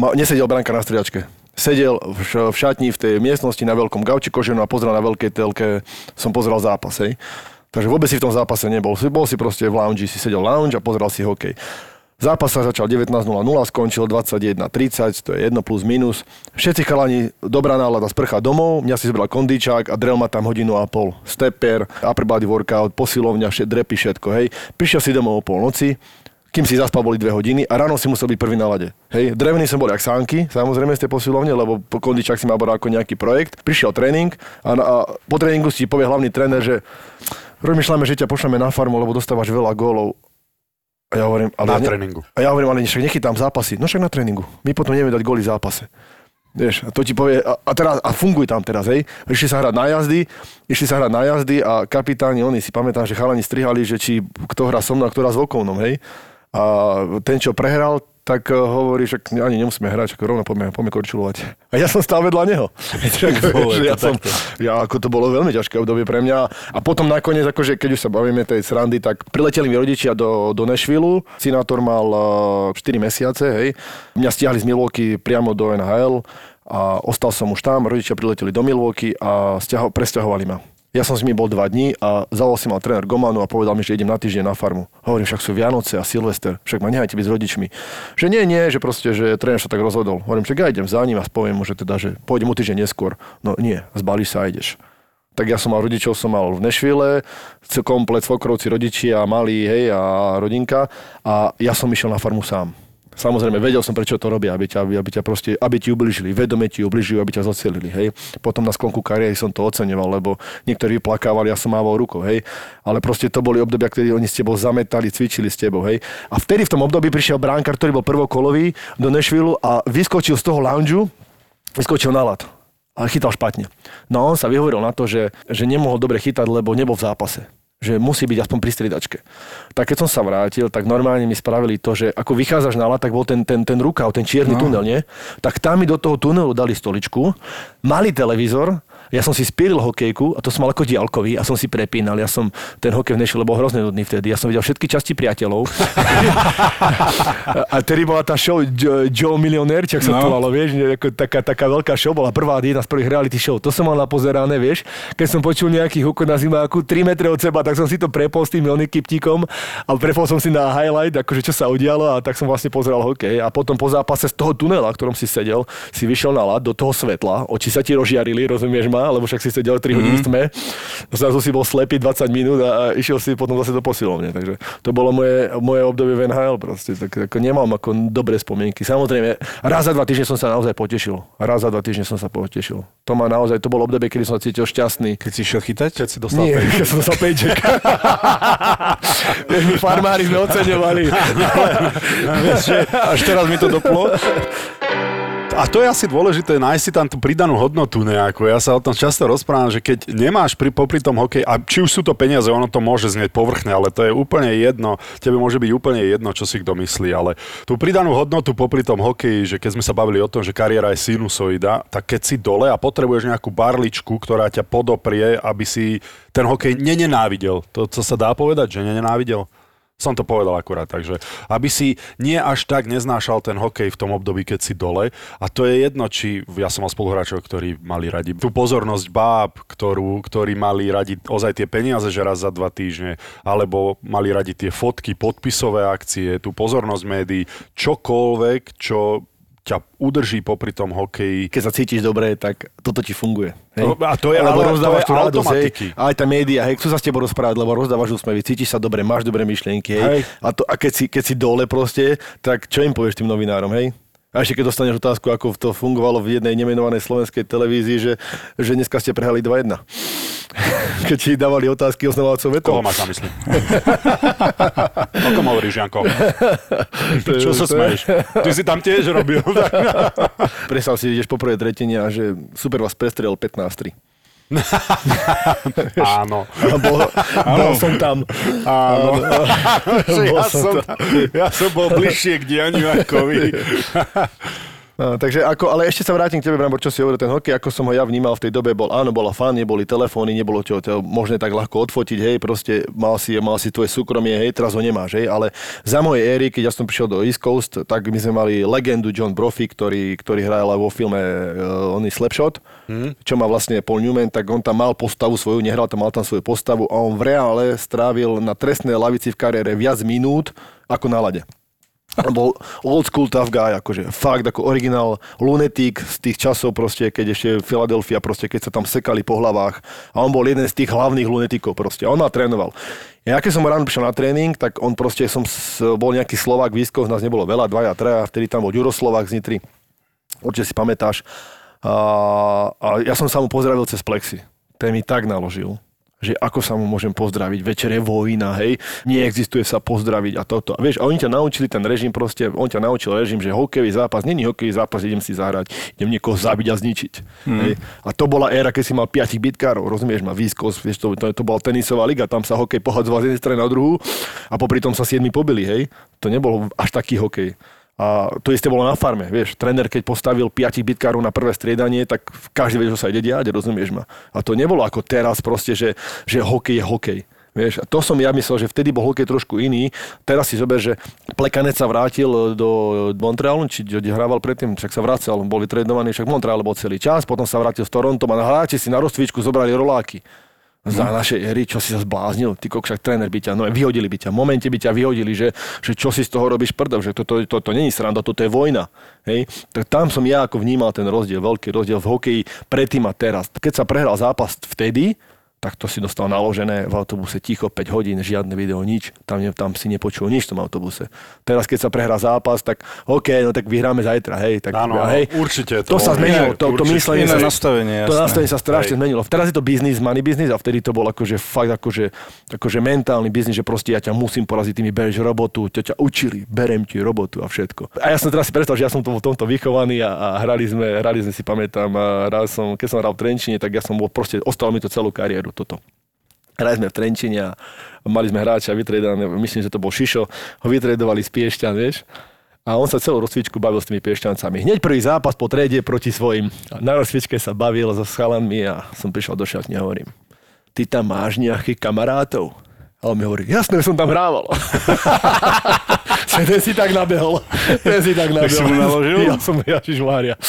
Speaker 3: mal nesedel branka na striačke. Sedel v, v šatni v tej miestnosti na veľkom gauči koženu a pozrel na veľkej telke, som pozeral zápas, hej. Takže vôbec si v tom zápase nebol. Bol si proste v lounge, si sedel lounge a pozeral si hokej. Zápas sa začal 19.00, skončil 21.30, to je jedno plus minus. Všetci chalani, dobrá nálada, sprcha domov, mňa si zbral kondičák a drel ma tam hodinu a pol. Stepper, upper body workout, posilovňa, všet, drepy, všetko, hej. Prišiel si domov o polnoci, kým si zaspal boli dve hodiny a ráno si musel byť prvý na lade. Hej, drevený som bol jak sánky, samozrejme z tej posilovne, lebo kondičák si ma bol ako nejaký projekt. Prišiel tréning a, na, a po tréningu si povie hlavný tréner, že rozmýšľame, že ťa pošleme na farmu, lebo dostávaš veľa gólov. A ja hovorím, ale
Speaker 2: Na
Speaker 3: ja
Speaker 2: tréningu.
Speaker 3: A ja hovorím, ale však nechytám zápasy. No však na tréningu. My potom nevieme dať góly v zápase. Vieš, a to ti povie, a, a, teraz, a funguj tam teraz, hej. Išli sa hrať na jazdy, išli sa hrať na jazdy a kapitáni, oni si pamätám, že chalani strihali, že či kto hrá so mnou a kto hrá s Vokovnom, hej. A ten, čo prehral, tak eh, hovorí, že ani nemusíme hrať, že rovno poďme, poďme korčulovať. A ja som stál vedľa neho. Ako,
Speaker 4: Vole,
Speaker 3: ja,
Speaker 4: to
Speaker 3: som, ja, ako to bolo veľmi ťažké obdobie pre mňa. A potom nakoniec, akože, keď už sa bavíme tej srandy, tak prileteli mi rodičia do, do Nashville. Sinátor mal eh, 4 mesiace, hej. Mňa stiahli z Milwaukee priamo do NHL a ostal som už tam. Rodičia prileteli do Milwaukee a stiaho, presťahovali ma. Ja som s nimi bol dva dní a zavolal si mal tréner Gomanu a povedal mi, že idem na týždeň na farmu. Hovorím, však sú Vianoce a Silvester, však ma nehajte byť s rodičmi. Že nie, nie, že proste, že tréner sa tak rozhodol. Hovorím, že ja idem za ním a poviem mu, že teda, že pôjdem o týždeň neskôr. No nie, zbalíš sa a ideš. Tak ja som mal rodičov, som mal v Nešvile, komplet svokrovci, rodičia, malí, hej, a rodinka. A ja som išiel na farmu sám. Samozrejme, vedel som, prečo to robia, aby ťa, aby, ťa proste, aby ti ubližili, vedome ti ubližujú, aby ťa zocielili, hej. Potom na sklonku kariéry som to oceňoval, lebo niektorí vyplakávali, ja som mával rukou, hej. Ale proste to boli obdobia, kedy oni s tebou zametali, cvičili s tebou, hej. A vtedy v tom období prišiel bránkar, ktorý bol prvokolový do Nešvilu a vyskočil z toho loungeu, vyskočil na lat a chytal špatne. No a on sa vyhovoril na to, že, že nemohol dobre chytať, lebo nebol v zápase že musí byť aspoň pri striedačke. Tak keď som sa vrátil, tak normálne mi spravili to, že ako vychádzaš na tak bol ten, ten, ten rukav, ten čierny no. tunel, nie? Tak tam mi do toho tunelu dali stoličku, mali televízor, ja som si spíril hokejku a to som mal ako diálkový a som si prepínal. Ja som ten hokej v Nešvile bol hrozne nudný vtedy. Ja som videl všetky časti priateľov. a tedy bola tá show Joe, Joe Millionaire, čak sa
Speaker 4: No.
Speaker 3: to volalo, vieš, ako taká, taká veľká show, bola prvá jedna z prvých reality show. To som mal napozerané, vieš. Keď som počul nejaký hukot na zimáku 3 metre od seba, tak som si to prepol s tým oným kyptíkom a prepol som si na highlight, akože čo sa udialo a tak som vlastne pozeral hokej. A potom po zápase z toho tunela, v ktorom si sedel, si vyšiel na lad do toho svetla, oči sa ti rozžiarili, rozumieš ma, lebo však si sedel 3 hodiny v tme, zrazu si bol slepý 20 minút a, a išiel si potom zase do posilovne. Takže to bolo moje, moje obdobie v NHL proste. Tak ako nemám ako dobré spomienky. Samozrejme, raz za dva týždne som sa naozaj potešil. Raz za dva týždne som sa potešil. To ma naozaj, to bolo obdobie, kedy som sa cítil šťastný.
Speaker 4: Keď si išiel chytať?
Speaker 2: Keď si dostal
Speaker 3: Nie, keď som sa pejček. My farmári sme oceňovali.
Speaker 4: Vieš, že až teraz mi to doplo.
Speaker 2: A to je asi dôležité, nájsť si tam tú pridanú hodnotu nejakú. Ja sa o tom často rozprávam, že keď nemáš pri, popri tom hokej, a či už sú to peniaze, ono to môže znieť povrchne, ale to je úplne jedno, tebe môže byť úplne jedno, čo si kto myslí, ale tú pridanú hodnotu popri tom hokeji, že keď sme sa bavili o tom, že kariéra je sinusoida, tak keď si dole a potrebuješ nejakú barličku, ktorá ťa podoprie, aby si ten hokej nenenávidel. To, co sa dá povedať, že nenenávidel? Som to povedal akurát, takže aby si nie až tak neznášal ten hokej v tom období, keď si dole. A to je jedno, či ja som mal spoluhráčov, ktorí mali radi tú pozornosť báb, ktorú, ktorí mali radi ozaj tie peniaze, že raz za dva týždne, alebo mali radi tie fotky, podpisové akcie, tú pozornosť médií, čokoľvek, čo ťa udrží popri tom hokeji.
Speaker 3: Keď sa cítiš dobre, tak toto ti funguje. Hej?
Speaker 2: A to je-
Speaker 3: Alebo
Speaker 2: ale to
Speaker 3: rozdávaš
Speaker 2: je
Speaker 3: tú radosť, hej. A aj tá média, hej, chcú sa s tebou rozprávať, lebo rozdávaš úsmevy, cítiš sa dobre, máš dobré myšlienky, hej.
Speaker 2: Hej.
Speaker 3: A, to, a keď, si, keď si dole proste, tak čo im povieš tým novinárom, hej? A ešte keď dostaneš otázku, ako to fungovalo v jednej nemenovanej slovenskej televízii, že, že dneska ste prehrali 2-1. Keď ti dávali otázky oznamovacou vetou.
Speaker 2: Koho máš na mysli? o kom hovoríš, Janko? Čo sa smeješ? Ty si tam tiež robil.
Speaker 3: Predstav si, ideš po prvej tretine a že super vás prestrel 15-3.
Speaker 2: Áno.
Speaker 3: Bol, bol som tam.
Speaker 2: Áno.
Speaker 3: Bol
Speaker 2: ja,
Speaker 3: som
Speaker 2: som,
Speaker 3: tam.
Speaker 2: ja som bol bližšie k dianiu ako vy.
Speaker 3: No, takže ako, ale ešte sa vrátim k tebe, Brambo, čo si hovoril, ten hokej, ako som ho ja vnímal v tej dobe, bol, áno, bola fan, neboli telefóny, nebolo to, to možné tak ľahko odfotiť, hej, proste mal si, mal si tvoje súkromie, hej, teraz ho nemáš, hej, ale za mojej éry, keď ja som prišiel do East Coast, tak my sme mali legendu John Brophy, ktorý, ktorý hral vo filme uh, oný Slapshot, hmm. čo má vlastne Paul Newman, tak on tam mal postavu svoju, nehral tam, mal tam svoju postavu a on v reále strávil na trestnej lavici v kariére viac minút ako na lade. Bol old school tough guy, akože fakt ako originál lunetík z tých časov proste, keď ešte Philadelphia proste, keď sa tam sekali po hlavách a on bol jeden z tých hlavných lunetikov proste. On ma trénoval. Ja keď som ráno prišiel na tréning, tak on proste, som bol nejaký Slovák, výskov, nás nebolo veľa, dvaja, traja, vtedy tam bol Juroslovák z Nitry. Určite si pamätáš. A, a ja som sa mu pozdravil cez plexi. Ten mi tak naložil že ako sa mu môžem pozdraviť, večer je vojna, hej, neexistuje sa pozdraviť a toto. A vieš, a oni ťa naučili ten režim proste, on ťa naučil režim, že hokejový zápas, není hokejový zápas, idem si zahrať, idem niekoho zabiť a zničiť. Hmm. Hej. A to bola éra, keď si mal piatich bitkárov, rozumieš ma, výskos, vieš, to, to, to bola tenisová liga, tam sa hokej pohadzoval z jednej strany na druhú a popri tom sa siedmi pobili, hej. To nebol až taký hokej. A to isté bolo na farme, vieš, tréner keď postavil piatich bitkárov na prvé striedanie, tak každý vie, čo sa ide diať, rozumieš ma. A to nebolo ako teraz proste, že, že hokej je hokej. Vieš, a to som ja myslel, že vtedy bol hokej trošku iný. Teraz si zober, že Plekanec sa vrátil do Montrealu, či kde hrával predtým, však sa vracal, bol vytredovaný, však v Montreale bol celý čas, potom sa vrátil s Torontom a hráči si na rozcvičku zobrali roláky za našej éry, čo si sa zbláznil, ty kokšak tréner by ťa, no vyhodili by ťa, v momente by ťa vyhodili, že, že čo si z toho robíš prdel, že toto to, to, to není sranda, toto je vojna. Hej? Tak tam som ja ako vnímal ten rozdiel, veľký rozdiel v hokeji predtým a teraz. Keď sa prehral zápas vtedy, tak to si dostal naložené v autobuse ticho 5 hodín, žiadne video, nič. Tam, ne- tam si nepočul nič v tom autobuse. Teraz, keď sa prehrá zápas, tak OK, no tak vyhráme zajtra, hej. Tak,
Speaker 2: Áno,
Speaker 3: hej,
Speaker 2: určite,
Speaker 3: To,
Speaker 2: to-
Speaker 3: sa zmenilo, to, to myslenie sa,
Speaker 4: nastavenie,
Speaker 3: to
Speaker 4: jasné.
Speaker 3: nastavenie sa strašne
Speaker 2: Hej.
Speaker 3: zmenilo. Teraz je to biznis, money business a vtedy to bol akože fakt akože, akože mentálny biznis, že proste ja ťa musím poraziť, ty mi bereš robotu, ťa ťa učili, berem ti robotu a všetko. A ja som teraz si predstavil, že ja som to, v tomto vychovaný a, a hrali, sme, hrali sme si, pamätám, a raz som, keď som hral v Trenčine, tak ja som bol proste, ostalo mi to celú kariéru toto. Hrali sme v Trenčine a mali sme hráča vytredané, myslím, že to bol Šišo, ho vytredovali z Piešťan, vieš. A on sa celú rozcvičku bavil s tými piešťancami. Hneď prvý zápas po trede proti svojim. A Na rozcvičke sa bavil so chalanmi a som prišiel do šatne a hovorím, ty tam máš nejakých kamarátov? A on mi hovorí, jasné, som tam hrával. ten si tak nabehol. Ten si tak nabehol.
Speaker 4: si mu naložil?
Speaker 3: Ja som, Ježiš Mária.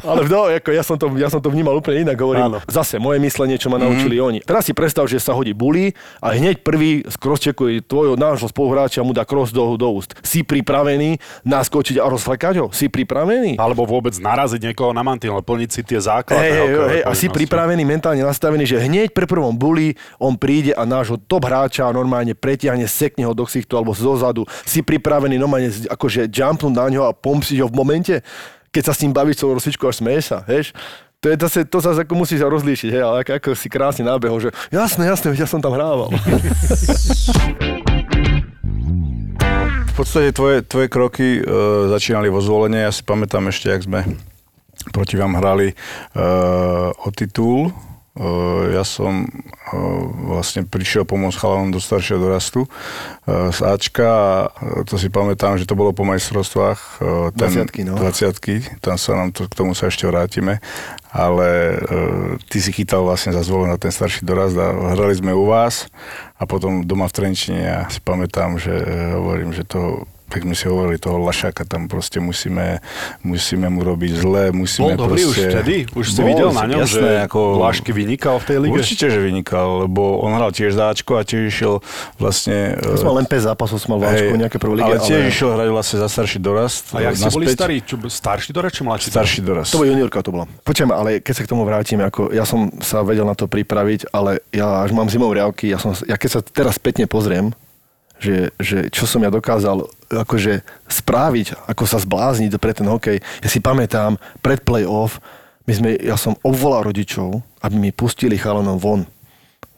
Speaker 3: Ale no, ako ja, som to, ja som to vnímal úplne inak. Hovorím,
Speaker 2: Áno.
Speaker 3: zase moje myslenie, čo ma naučili oni. Teraz si predstav, že sa hodí bully a hneď prvý crosscheckuje tvojho nášho spoluhráča mu dá cross do, do úst. Si pripravený naskočiť a rozflekať ho? Si pripravený?
Speaker 2: Alebo vôbec naraziť niekoho na mantinel, plniť si tie
Speaker 3: Hej, hej,
Speaker 2: hokejové
Speaker 3: hej, a si pripravený, mentálne nastavený, že hneď pri prvom bully on príde a nášho top hráča normálne pretiahne, sekne ho do ksichtu alebo zozadu. Si pripravený normálne akože jumpnúť na ňo a pomstiť ho v momente, keď sa s ním bavíš celú rozsvičku a smeješ sa, vieš? To, je, zase, to zase ako musíš rozlíšiť, hej, ale ako, ako si krásne nábehol, že jasné, jasné, ja som tam hrával.
Speaker 4: V podstate tvoje, tvoje kroky e, začínali vo zvolenie. Ja si pamätám ešte, jak sme proti vám hrali e, o titul. E, ja som e, vlastne prišiel pomôcť chalanom do staršieho dorastu e, z Ačka a to si pamätám, že to bolo po majstrovstvách. E,
Speaker 3: 20-ky, no.
Speaker 4: 20 tam sa nám to, k tomu sa ešte vrátime. Ale ty si chytal vlastne za zvolen na ten starší dorast a hrali sme u vás a potom doma v Trenčine ja si pamätám, že hovorím, že to tak sme si hovorili, toho Lašáka tam proste musíme, musíme mu robiť zle, musíme
Speaker 2: Bol dobrý už
Speaker 4: proste...
Speaker 2: vtedy? Už si
Speaker 4: Bol,
Speaker 2: videl na ňom,
Speaker 4: jasné,
Speaker 2: že
Speaker 4: ako...
Speaker 2: Lášky vynikal v tej lige?
Speaker 4: Určite, že vynikal, lebo on hral tiež záčko a tiež išiel vlastne...
Speaker 3: Ja som mal len 5 zápasov, som mal váčku, nejaké prvé ligy,
Speaker 4: ale tiež išiel hrať vlastne za starší dorast.
Speaker 2: A jak ste boli starí? Čo, starší dorast, či mladší?
Speaker 4: Starší dorast.
Speaker 3: To bola juniorka, to bola. Počujem, ale keď sa k tomu vrátime, ako ja som sa vedel na to pripraviť, ale ja až mám zimové riavky, ja, som, ja keď sa teraz spätne pozriem, že, že čo som ja dokázal akože správiť, ako sa zblázniť pre ten hokej. Ja si pamätám, pred play-off, my sme, ja som obvolal rodičov, aby mi pustili chalanom von.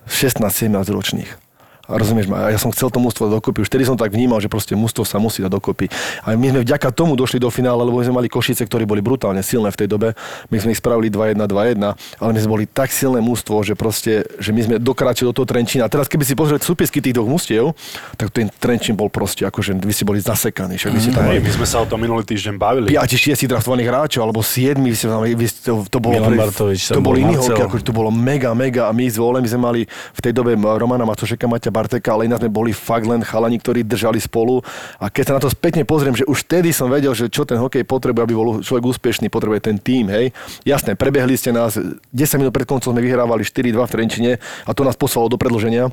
Speaker 3: 16-17 ročných. Rozumieš ma? Ja som chcel to mústvo dokopy. Už vtedy som tak vnímal, že proste mústvo sa musí dať dokopy. A my sme vďaka tomu došli do finále, lebo my sme mali Košice, ktorí boli brutálne silné v tej dobe. My sme ich spravili 2-1, 2-1, ale my sme boli tak silné mústvo, že proste, že my sme dokráčili do toho Trenčína. A teraz keby si pozrieť súpisky tých dvoch mústiev, tak ten Trenčín bol proste akože vy si boli zasekaní. Však vy si tam
Speaker 2: Hej, my sme sa o tom minulý týždeň bavili.
Speaker 3: 5 6 draftovaných hráčov, alebo 7, vy ste tam, vy ste, to, to bolo,
Speaker 4: Milan Bartovič,
Speaker 3: to bol iný hokej, akože to bolo mega, mega a my s Volem sme mali v tej dobe Romana Matošeka, Maťa Barteka, ale ináč sme boli fakt len chalani, ktorí držali spolu a keď sa na to spätne pozriem, že už vtedy som vedel, že čo ten hokej potrebuje, aby bol človek úspešný, potrebuje ten tým, hej. Jasné, prebehli ste nás, 10 minút pred koncom sme vyhrávali 4-2 v Trenčine a to nás poslalo do predlženia.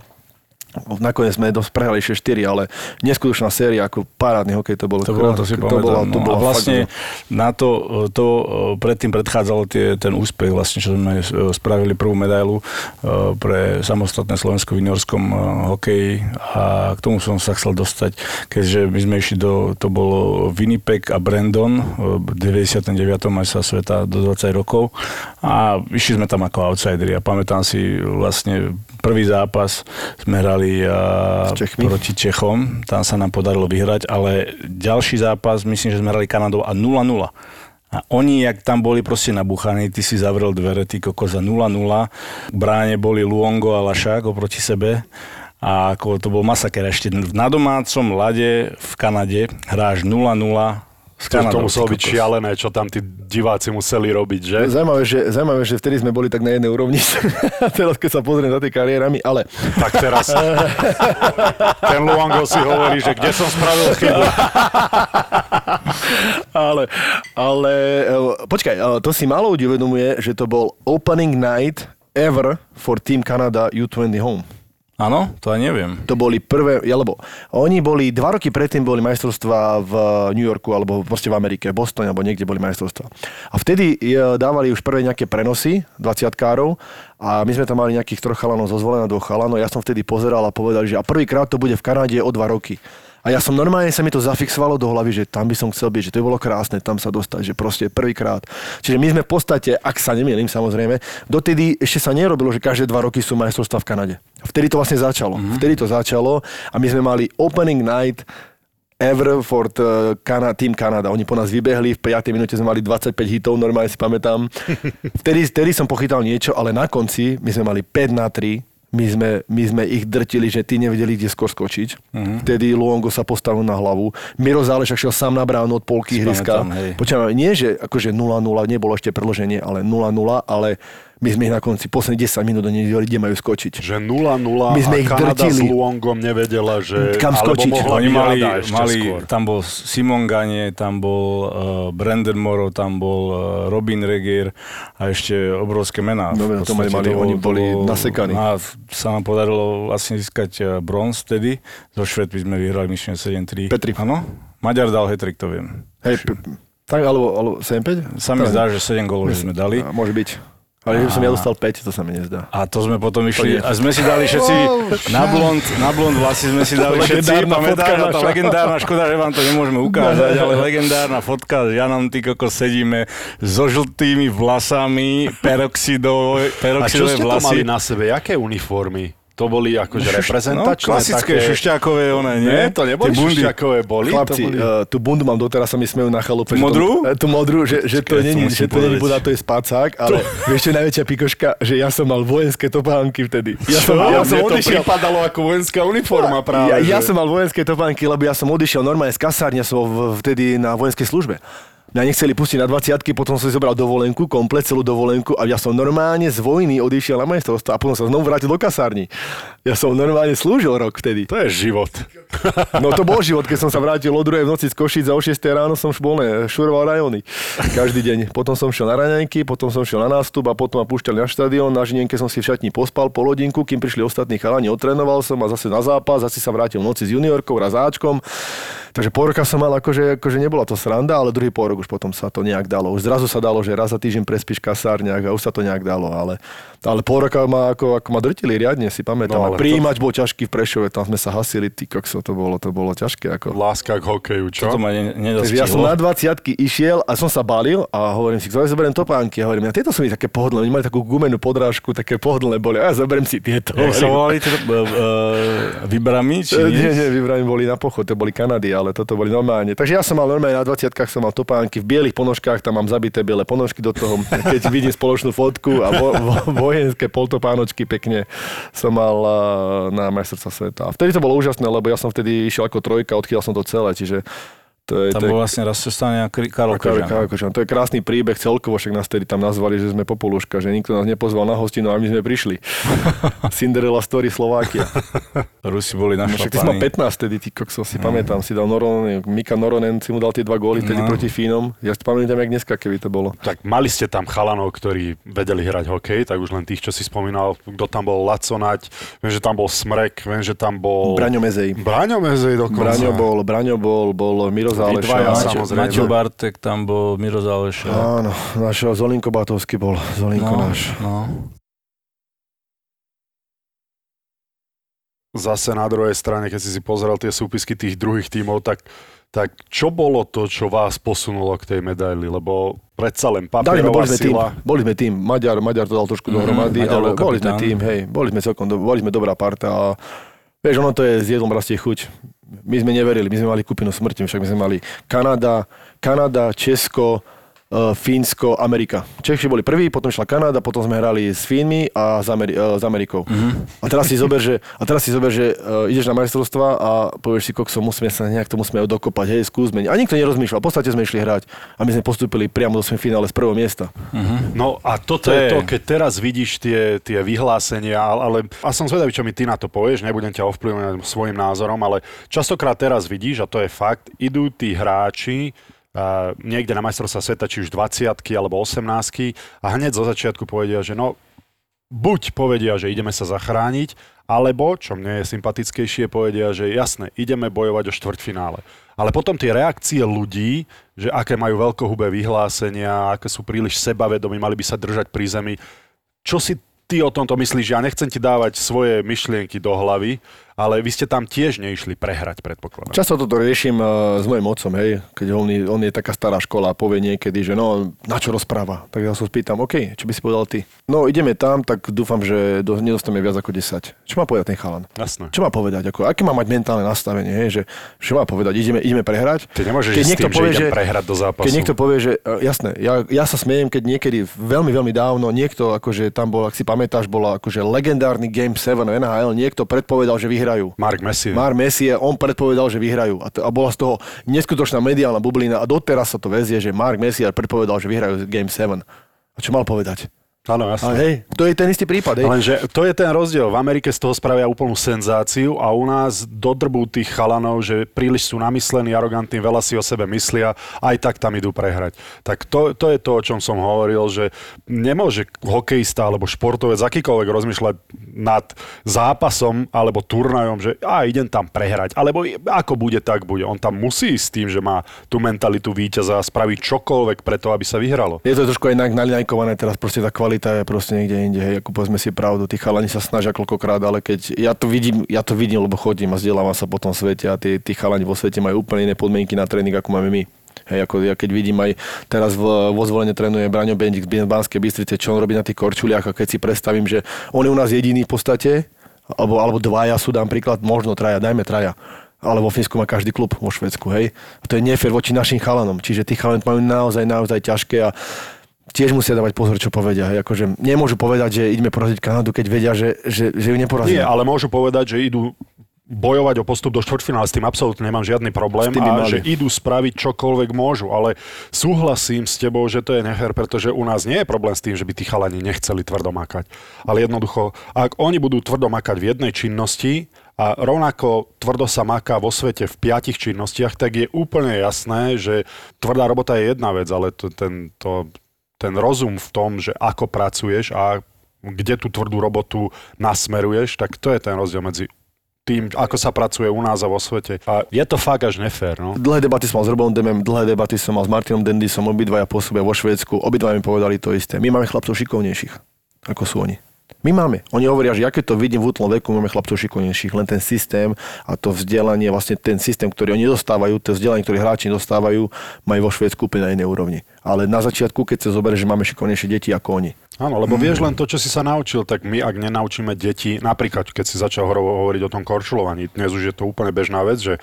Speaker 3: Nakoniec sme dosť prehrali ešte 4, ale neskutočná séria, ako parádny hokej to bolo.
Speaker 4: To bolo, to si
Speaker 3: to bolo, to
Speaker 4: no.
Speaker 3: bolo
Speaker 4: a vlastne
Speaker 3: fakt,
Speaker 4: na to, to e, predtým predchádzalo tie, ten úspech, vlastne, čo sme e, spravili prvú medailu e, pre samostatné Slovensko v juniorskom hokeji a k tomu som sa chcel dostať, keďže my sme išli do, to bolo Winnipeg a Brandon v 99. majstra sveta do 20 rokov a išli sme tam ako outsideri a pamätám si vlastne prvý zápas sme hrali
Speaker 3: S Čechmi?
Speaker 4: proti Čechom, tam sa nám podarilo vyhrať, ale ďalší zápas, myslím, že sme hrali Kanadou a 0-0. A oni, jak tam boli proste nabuchaní, ty si zavrel dvere, ty koko za 0-0. V bráne boli Luongo a Lašák oproti sebe. A ako to bol masaker ešte na domácom lade v Kanade hráš 0-0 s
Speaker 2: To, muselo byť šialené, čo tam tí diváci museli robiť, že?
Speaker 3: Zaujímavé že, zaujímavé, že vtedy sme boli tak na jednej úrovni. Teraz, keď sa pozriem za tie kariérami, ale
Speaker 2: Tak teraz ten Luango si hovorí, že kde som spravil chybu.
Speaker 3: ale, ale eh, počkaj, eh, to si málo ľudí uvedomuje, že to bol opening night ever for Team Canada U20 Home.
Speaker 4: Áno, to aj neviem.
Speaker 3: To boli prvé, ja, lebo oni boli, dva roky predtým boli majstrovstvá v New Yorku, alebo proste v Amerike, Bostone, alebo niekde boli majstrovstvá. A vtedy eh, dávali už prvé nejaké prenosy 20 károv a my sme tam mali nejakých troch chalanov zo zvolená, dvoch chalanov. Ja som vtedy pozeral a povedali, že a prvýkrát to bude v Kanáde o dva roky. A ja som normálne sa mi to zafixovalo do hlavy, že tam by som chcel byť, že to by bolo krásne tam sa dostať, že proste prvýkrát. Čiže my sme v podstate, ak sa nemýlim samozrejme, dotedy ešte sa nerobilo, že každé dva roky sú majstrovstvá v Kanade. Vtedy to vlastne začalo. Mm-hmm. Vtedy to začalo a my sme mali opening night ever for Cana- Team Canada. Oni po nás vybehli, v 5. minúte sme mali 25 hitov, normálne si pamätám. Vtedy, vtedy som pochytal niečo, ale na konci my sme mali 5 na 3 my sme, my sme ich drtili, že tí nevedeli, kde skôr skočiť. Uh-huh. Vtedy Luongo sa postavil na hlavu. Miro Zálešak šiel sám na bránu od polky
Speaker 4: hej.
Speaker 3: Počúvame, nie, že akože 0-0, nebolo ešte predloženie, ale 0-0, ale my sme ich na konci posledných 10 minút nevedeli, kde majú skočiť.
Speaker 2: Že 0-0
Speaker 3: My sme
Speaker 2: a
Speaker 3: ich
Speaker 2: Kanada s
Speaker 3: drtili.
Speaker 2: Luongom nevedela, že...
Speaker 3: Kam
Speaker 2: alebo
Speaker 3: skočiť.
Speaker 2: mohla
Speaker 4: Oni mali, mali
Speaker 2: skôr.
Speaker 4: tam bol Simon Ganie, tam bol uh, Brandon Morrow, tam bol uh, Robin Regier a ešte obrovské mená.
Speaker 3: Dobre,
Speaker 4: V
Speaker 3: to mali-
Speaker 4: podstate
Speaker 3: mali- oni boli nasekaní.
Speaker 4: A sa nám podarilo vlastne získať uh, bronz vtedy. Zo Švedmi sme vyhrali myslím 7-3.
Speaker 3: Petri.
Speaker 4: Áno? Maďar dal hetrik, to viem.
Speaker 3: Hej, p- tak, alebo, alebo 7-5?
Speaker 4: Sa mi zdá, že 7 gólov sme dali.
Speaker 3: A, môže byť. Ale že som ja dostal 5, to sa mi nezdá.
Speaker 4: A to sme potom išli, a sme si dali všetci na blond, na blond vlasy sme si dali všetci,
Speaker 3: Legendárna fotka
Speaker 4: pamätáš, tá legendárna, škoda, že vám to nemôžeme ukázať, ale legendárna fotka, ja nám ty koko sedíme so žltými vlasami, peroxidové,
Speaker 2: A čo
Speaker 4: peroxidové
Speaker 2: ste to
Speaker 4: vlasy.
Speaker 2: mali na sebe? Jaké uniformy? To boli akože reprezentačné?
Speaker 4: No, klasické
Speaker 2: také...
Speaker 4: šušťákové, one, nie?
Speaker 2: Nie, to neboli
Speaker 4: Tie bundy.
Speaker 2: boli?
Speaker 3: Chlapci,
Speaker 2: to boli...
Speaker 3: uh, tú bundu mám doteraz, sa mi smejú na chalupe.
Speaker 4: Tú
Speaker 3: že to-
Speaker 4: modrú?
Speaker 3: eh, tú modrú, že, že to
Speaker 4: to
Speaker 3: není, že to není buda, to je spacák, ale vieš čo je najväčšia pikoška, že ja som mal vojenské topánky vtedy. Ja som, ja som
Speaker 2: Mne to pripadalo ako vojenská uniforma práve.
Speaker 3: ja, ja
Speaker 2: že-
Speaker 3: som mal vojenské topánky, lebo ja som odišiel normálne z kasárne, som vtedy na vojenskej službe. Mňa nechceli pustiť na 20 potom som si zobral dovolenku, komplet celú dovolenku a ja som normálne z vojny odišiel na majstrovstvo a potom sa znovu vrátil do kasárny. Ja som normálne slúžil rok vtedy.
Speaker 2: To je život.
Speaker 3: No to bol život, keď som sa vrátil o druhej v noci z Košic a o 6 ráno som šbolné, šuroval rajóny. Každý deň. Potom som šiel na raňajky, potom som šiel na nástup a potom ma púšťali na štadión. Na Žinienke som si v šatni pospal pol hodinku, kým prišli ostatní chalani, otrénoval som a zase na zápas, zase sa vrátil v noci s juniorkou, razáčkom. Takže pol roka som mal akože, akože nebola to sranda, ale druhý pol rok už potom sa to nejak dalo. Už zrazu sa dalo, že raz za týždeň prespíš kasárniach a už sa to nejak dalo, ale, ale pol roka ma ako, ako ma drtili riadne, si pamätám.
Speaker 2: No, ale
Speaker 3: Príjimač bol ťažký v Prešove, tam sme sa hasili, ty kokso, to bolo, to bolo ťažké. Ako.
Speaker 2: Láska k hokeju, čo?
Speaker 4: Čo to ma ne-
Speaker 3: Takže ja som
Speaker 4: nedostihlo.
Speaker 3: na 20 išiel a som sa balil a hovorím si, ktoré zoberiem topánky. A hovorím, ja tieto sú mi také pohodlné, oni mali takú gumenú podrážku, také pohodlné boli. A ja zoberiem si tieto.
Speaker 4: Jak sa volali tieto uh, uh, vybrami? Či
Speaker 3: E,
Speaker 4: nie?
Speaker 3: Nie, nie, vybrani boli na pochod, to boli Kanady, ale toto boli normálne. Takže ja som mal normálne na 20 som mal topánky, v bielých ponožkách, tam mám zabité biele ponožky do toho, keď vidím spoločnú fotku a vo, vo, vojenské poltopánočky pekne som mal a, na majstrovstvá sveta. A vtedy to bolo úžasné, lebo ja som vtedy išiel ako trojka, odchytal som to celé, čiže to je,
Speaker 4: Tam
Speaker 3: to je
Speaker 4: bol vlastne raz Sestane a Kri- Karol Kožan.
Speaker 3: To je krásny príbeh celkovo, však nás tedy tam nazvali, že sme popoluška, že nikto nás nepozval na hostinu a my sme prišli. Cinderella Story Slovakia.
Speaker 4: Rusi boli
Speaker 3: No, však ty si mal
Speaker 4: našlapaní.
Speaker 3: 15 tedy, ty kokso, si pamätám, si dal Noronen, Mika Noronen si mu dal tie dva góly tedy
Speaker 4: No.
Speaker 3: proti Fínom. Ja si pamätám, jak dneska, keby to bolo.
Speaker 2: Tak mali ste tam chalanov, ktorí vedeli hrať hokej, tak už len tých, čo si spomínal, kto tam bol Laconať, viem, že tam bol Smrek, viem, že tam bol...
Speaker 3: Braňo Mezej.
Speaker 2: Braňo Mezej dokonca.
Speaker 3: Braňo bol, Braňo bol, bol Miro Záleša.
Speaker 2: sa- samozrejme.
Speaker 4: Maťo Bartek tam bol, Miro Záleša.
Speaker 3: Áno, náš Zolinko Batovský bol, Zolinko
Speaker 4: No,
Speaker 3: náš.
Speaker 4: no.
Speaker 2: Zase na druhej strane, keď si si pozrel tie súpisky tých druhých tímov, tak, tak čo bolo to, čo vás posunulo k tej medaili? Lebo predsa len
Speaker 3: Dali
Speaker 2: papierová
Speaker 3: boli sme tým,
Speaker 2: sila.
Speaker 3: boli sme tým, Maďar, Maďar to dal trošku dohromady,
Speaker 4: Maďar
Speaker 3: ale
Speaker 4: bol
Speaker 3: boli sme
Speaker 4: kapitán.
Speaker 3: tým, hej, boli sme celkom, do- boli sme dobrá parta a vieš, ono to je z jedlom rastie chuť. My sme neverili, my sme mali kupinu smrti, však my sme mali Kanada, Kanada, Česko, Fínsko, Amerika. Češi boli prví, potom šla Kanada, potom sme hrali s Fínmi a s, Ameri- uh, s Amerikou. A teraz si zober, že, a teraz si zober, že uh, ideš na majstrovstva a povieš si, kokso, musíme sa nejak to musíme dokopať, hej, skúsme. A nikto nerozmýšľal, v podstate sme išli hrať a my sme postúpili priamo do finále z prvého miesta.
Speaker 2: No a toto
Speaker 4: To
Speaker 2: je
Speaker 4: je-
Speaker 2: to, keď teraz vidíš tie, tie vyhlásenia, ale, a som zvedavý, čo mi ty na to povieš, nebudem ťa ovplyvňovať svojim názorom, ale častokrát teraz vidíš, a to je fakt, idú tí hráči niekde na majstrovstvá sveta, či už 20 alebo 18 a hneď zo začiatku povedia, že no buď povedia, že ideme sa zachrániť, alebo, čo mne je sympatickejšie, povedia, že jasne, ideme bojovať o štvrťfinále. Ale potom tie reakcie ľudí, že aké majú veľkohubé vyhlásenia, aké sú príliš sebavedomí, mali by sa držať pri zemi. Čo si ty o tomto myslíš? Ja nechcem ti dávať svoje myšlienky do hlavy, ale vy ste tam tiež neišli prehrať, predpokladám.
Speaker 3: Často toto riešim uh, s mojim otcom, hej, keď on, je- on je taká stará škola a povie niekedy, že no, na čo rozpráva. Tak ja sa spýtam, OK, čo by si povedal ty? No, ideme tam, tak dúfam, že do, nedostaneme viac ako 10. Čo má povedať ten chalan?
Speaker 2: Jasné.
Speaker 3: Čo má povedať? Ako, aké má mať mentálne nastavenie? Hej, že, čo má povedať? Ideme, ideme prehrať?
Speaker 2: Ty nemôžeš ísť s tým, že idem prehrať do zápasu.
Speaker 3: Keď niekto povie, že uh, jasné, ja, ja sa smejem, keď niekedy veľmi, veľmi dávno niekto, akože tam bol, ak si pamätáš, bola akože legendárny Game 7 v NHL, niekto predpovedal, že vyhrajú.
Speaker 2: Mark Messi.
Speaker 3: Mar Messi, on predpovedal, že vyhrajú. A, to, a bola z toho neskutočná mediálna bublina a doteraz sa to vezie, že Mark Messi predpovedal, že vyhrajú Game 7. A čo mal povedať?
Speaker 2: Áno, jasné.
Speaker 3: Ale hej, to je ten istý prípad. Hej.
Speaker 2: Lenže to je ten rozdiel. V Amerike z toho spravia úplnú senzáciu a u nás dodrbú tých chalanov, že príliš sú namyslení, arogantní, veľa si o sebe myslia, aj tak tam idú prehrať. Tak to, to je to, o čom som hovoril, že nemôže hokejista alebo športovec akýkoľvek rozmýšľať nad zápasom alebo turnajom, že a idem tam prehrať. Alebo ako bude, tak bude. On tam musí ísť s tým, že má tú mentalitu víťaza a spraviť čokoľvek preto, aby sa vyhralo.
Speaker 3: Je to trošku aj nalinajkované teraz, proste tá kvalita je proste niekde inde, hej, ako povedzme si pravdu, tí chalani sa snažia koľkokrát, ale keď ja to vidím, ja to vidím, lebo chodím a vzdelávam sa po tom svete a tí, tí chalani vo svete majú úplne iné podmienky na tréning, ako máme my. Hej, ako ja keď vidím aj teraz v, vo zvolenie trénuje Braňo Bendik z Banskej Bystrice, čo on robí na tých korčuliach a keď si predstavím, že on je u nás jediný v podstate, alebo, alebo dvaja sú, dám príklad, možno traja, dajme traja. Ale vo Fínsku má každý klub vo Švedsku, hej. A to je nefér voči našim chalanom. Čiže tí chalani majú naozaj, naozaj ťažké a tiež musia dávať pozor, čo povedia. Hej. Akože nemôžu povedať, že ideme poraziť Kanadu, keď vedia, že, že, že ju neporazíme.
Speaker 2: Nie, ale môžu povedať, že idú bojovať o postup do štvrťfinále, s tým absolútne nemám žiadny problém a že idú spraviť čokoľvek môžu, ale súhlasím s tebou, že to je nefér, pretože u nás nie je problém s tým, že by tí chalani nechceli tvrdo makať. Ale jednoducho, ak oni budú tvrdo makať v jednej činnosti a rovnako tvrdo sa maká vo svete v piatich činnostiach, tak je úplne jasné, že tvrdá robota je jedna vec, ale to, ten, to, ten rozum v tom, že ako pracuješ a kde tú tvrdú robotu nasmeruješ, tak to je ten rozdiel medzi tým, ako sa pracuje u nás a vo svete. A je to fakt až nefér, no.
Speaker 3: Dlhé debaty som mal s Robom Demem, dlhé debaty som mal s Martinom Dendisom, obidvaja pôsobia vo Švédsku, obidvaja mi povedali to isté. My máme chlapcov šikovnejších, ako sú oni. My máme. Oni hovoria, že ja keď to vidím v útlom veku, máme chlapcov šikovnejších, len ten systém a to vzdelanie, vlastne ten systém, ktorý oni dostávajú, to vzdelanie, ktoré hráči dostávajú, majú vo Švédsku úplne na inej úrovni. Ale na začiatku, keď sa zoberie, že máme šikovnejšie deti ako oni.
Speaker 2: Áno, lebo vieš len to, čo si sa naučil, tak my, ak nenaučíme deti, napríklad keď si začal hovoriť o tom korčulovaní, dnes už je to úplne bežná vec, že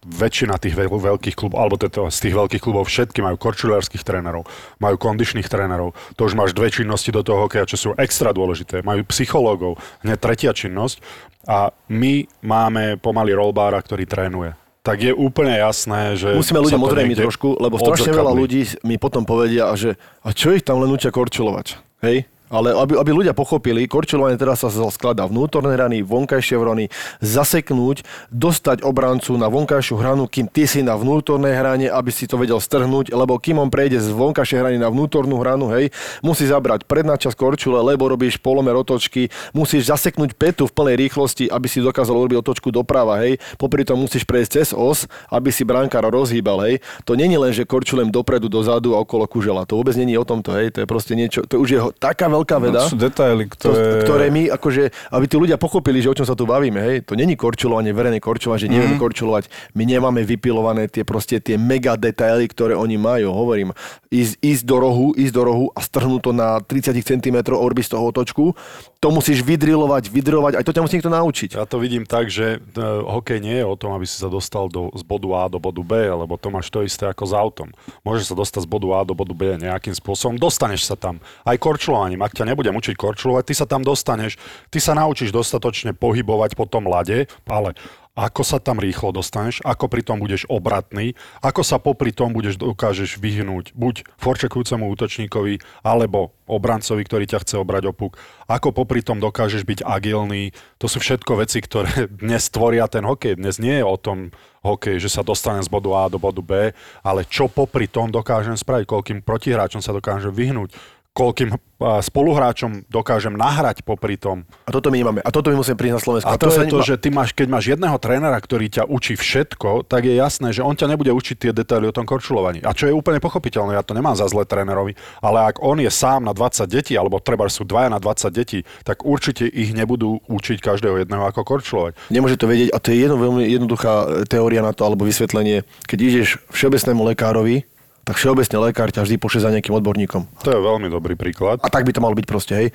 Speaker 2: väčšina tých veľ, veľkých klubov, alebo teda z tých veľkých klubov všetky majú korčulárskych trénerov, majú kondičných trénerov. To už máš dve činnosti do toho hokeja, čo sú extra dôležité. Majú psychológov, hneď tretia činnosť. A my máme pomaly rollbára, ktorý trénuje tak je úplne jasné, že...
Speaker 3: Musíme ľuďom odrejmiť trošku, lebo strašne veľa ľudí mi potom povedia, že a čo ich tam len učia korčulovať? Hej? Ale aby, aby ľudia pochopili, korčulovanie teraz sa skladá vnútorné rany, vonkajšie vrony, zaseknúť, dostať obrancu na vonkajšiu hranu, kým ty si na vnútornej hrane, aby si to vedel strhnúť, lebo kým on prejde z vonkajšej hrany na vnútornú hranu, hej, musí zabrať predná časť korčule, lebo robíš polomer otočky, musíš zaseknúť petu v plnej rýchlosti, aby si dokázal urobiť otočku doprava, hej. Popri tom musíš prejsť cez os, aby si brankára rozhýbal, hej. To není len, že korčulem dopredu, dozadu a okolo kužela. To vôbec není o tomto, hej. To je proste niečo, to už je veľká veľká veda.
Speaker 4: No, sú detaily, ktoré...
Speaker 3: To, ktoré my, akože, aby tí ľudia pochopili, že o čom sa tu bavíme, hej, to není korčulovanie, verejné korčulovanie, že nevieme mm. korčulovať. My nemáme vypilované tie proste tie mega detaily, ktoré oni majú. Hovorím, ísť, ísť do rohu, ísť do rohu a strhnúť to na 30 cm orby z toho otočku, to musíš vydrilovať, vydrilovať, aj to ťa musí niekto naučiť.
Speaker 2: Ja to vidím tak, že uh, hokej nie je o tom, aby si sa dostal do, z bodu A do bodu B, lebo to máš to isté ako s autom. Môžeš sa dostať z bodu A do bodu B nejakým spôsobom, dostaneš sa tam. Aj korčulovaním, ak ťa nebudem učiť korčulovať, ty sa tam dostaneš, ty sa naučíš dostatočne pohybovať po tom lade, ale ako sa tam rýchlo dostaneš, ako pri tom budeš obratný, ako sa popri tom budeš dokážeš vyhnúť buď forčekujúcemu útočníkovi, alebo obrancovi, ktorý ťa chce obrať opuk, ako popri tom dokážeš byť agilný. To sú všetko veci, ktoré dnes tvoria ten hokej. Dnes nie je o tom hokej, že sa dostanem z bodu A do bodu B, ale čo popri tom dokážem spraviť, koľkým protihráčom sa dokážem vyhnúť, koľkým spoluhráčom dokážem nahrať popri tom.
Speaker 3: A toto my nemáme. A toto my musíme prísť na Slovensku.
Speaker 2: A, a to, to je to, že ty máš, keď máš jedného trénera, ktorý ťa učí všetko, tak je jasné, že on ťa nebude učiť tie detaily o tom korčulovaní. A čo je úplne pochopiteľné, ja to nemám za zle trénerovi, ale ak on je sám na 20 detí, alebo treba sú dvaja na 20 detí, tak určite ich nebudú učiť každého jedného ako korčulovať.
Speaker 3: Nemôže to vedieť a to je jedno, veľmi jednoduchá teória na to alebo vysvetlenie. Keď ideš všeobecnému lekárovi, tak všeobecne lekár ťa vždy pošle za nejakým odborníkom.
Speaker 2: To je veľmi dobrý príklad.
Speaker 3: A tak by to mal byť proste, hej.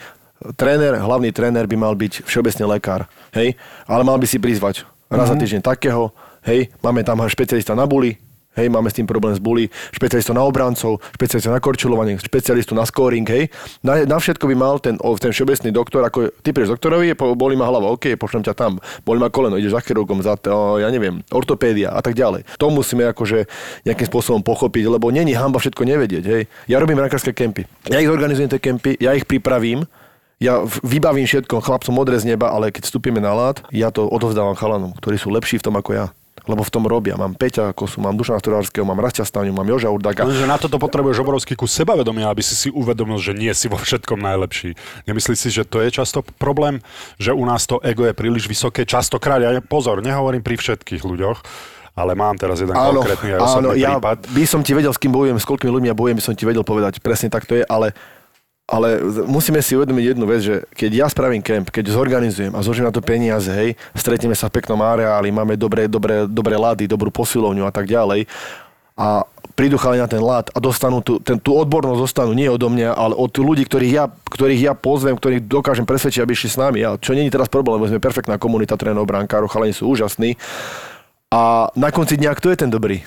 Speaker 3: Tréner, hlavný tréner by mal byť všeobecne lekár, hej, ale mal by si prizvať raz mm-hmm. za mhm. týždeň takého, hej, máme tam špecialista na buli, Hej, máme s tým problém s bully, špecialistu na obrancov, špecialistu na korčulovanie, špecialistu na scoring, hej. Na, na všetko by mal ten, ten všeobecný doktor, ako ty prídeš doktorovi, boli ma hlava, OK, pošlem ťa tam, boli ma koleno, ideš za chirurgom, za, o, ja neviem, ortopédia a tak ďalej. To musíme akože nejakým spôsobom pochopiť, lebo není hamba všetko nevedieť, hej. Ja robím brankárske kempy. Ja ich organizujem tie kempy, ja ich pripravím, ja vybavím všetko chlapcom modré z neba, ale keď vstúpime na lát, ja to odovzdávam chalanom, ktorí sú lepší v tom ako ja lebo v tom robia. Mám Peťa Kosu, mám Dušana Sturárskeho, mám Rastia Staniu, mám Joža Urdaga.
Speaker 2: Lenže na toto potrebuješ obrovský kus sebavedomia, aby si si uvedomil, že nie si vo všetkom najlepší. Nemyslíš si, že to je často problém, že u nás to ego je príliš vysoké? Častokrát, ja pozor, nehovorím pri všetkých ľuďoch, ale mám teraz jeden áno, konkrétny aj áno, ja prípad.
Speaker 3: by som ti vedel, s kým bojujem, s koľkými ľuďmi ja bojujem, by som ti vedel povedať, presne tak to je, ale ale musíme si uvedomiť jednu vec, že keď ja spravím kemp, keď zorganizujem a zložím na to peniaze, hej, stretneme sa v peknom areáli, máme dobré, dobré, dobré lady, dobrú posilovňu a tak ďalej a prídu chalani na ten lad a dostanú tú, ten, tú odbornosť dostanú nie odo mňa, ale od ľudí, ktorých ja, ktorých ja pozvem, ktorých dokážem presvedčiť, aby išli s nami. A čo není teraz problém, lebo sme perfektná komunita trénerov, brankárov, chalani sú úžasní. A na konci dňa, kto je ten dobrý?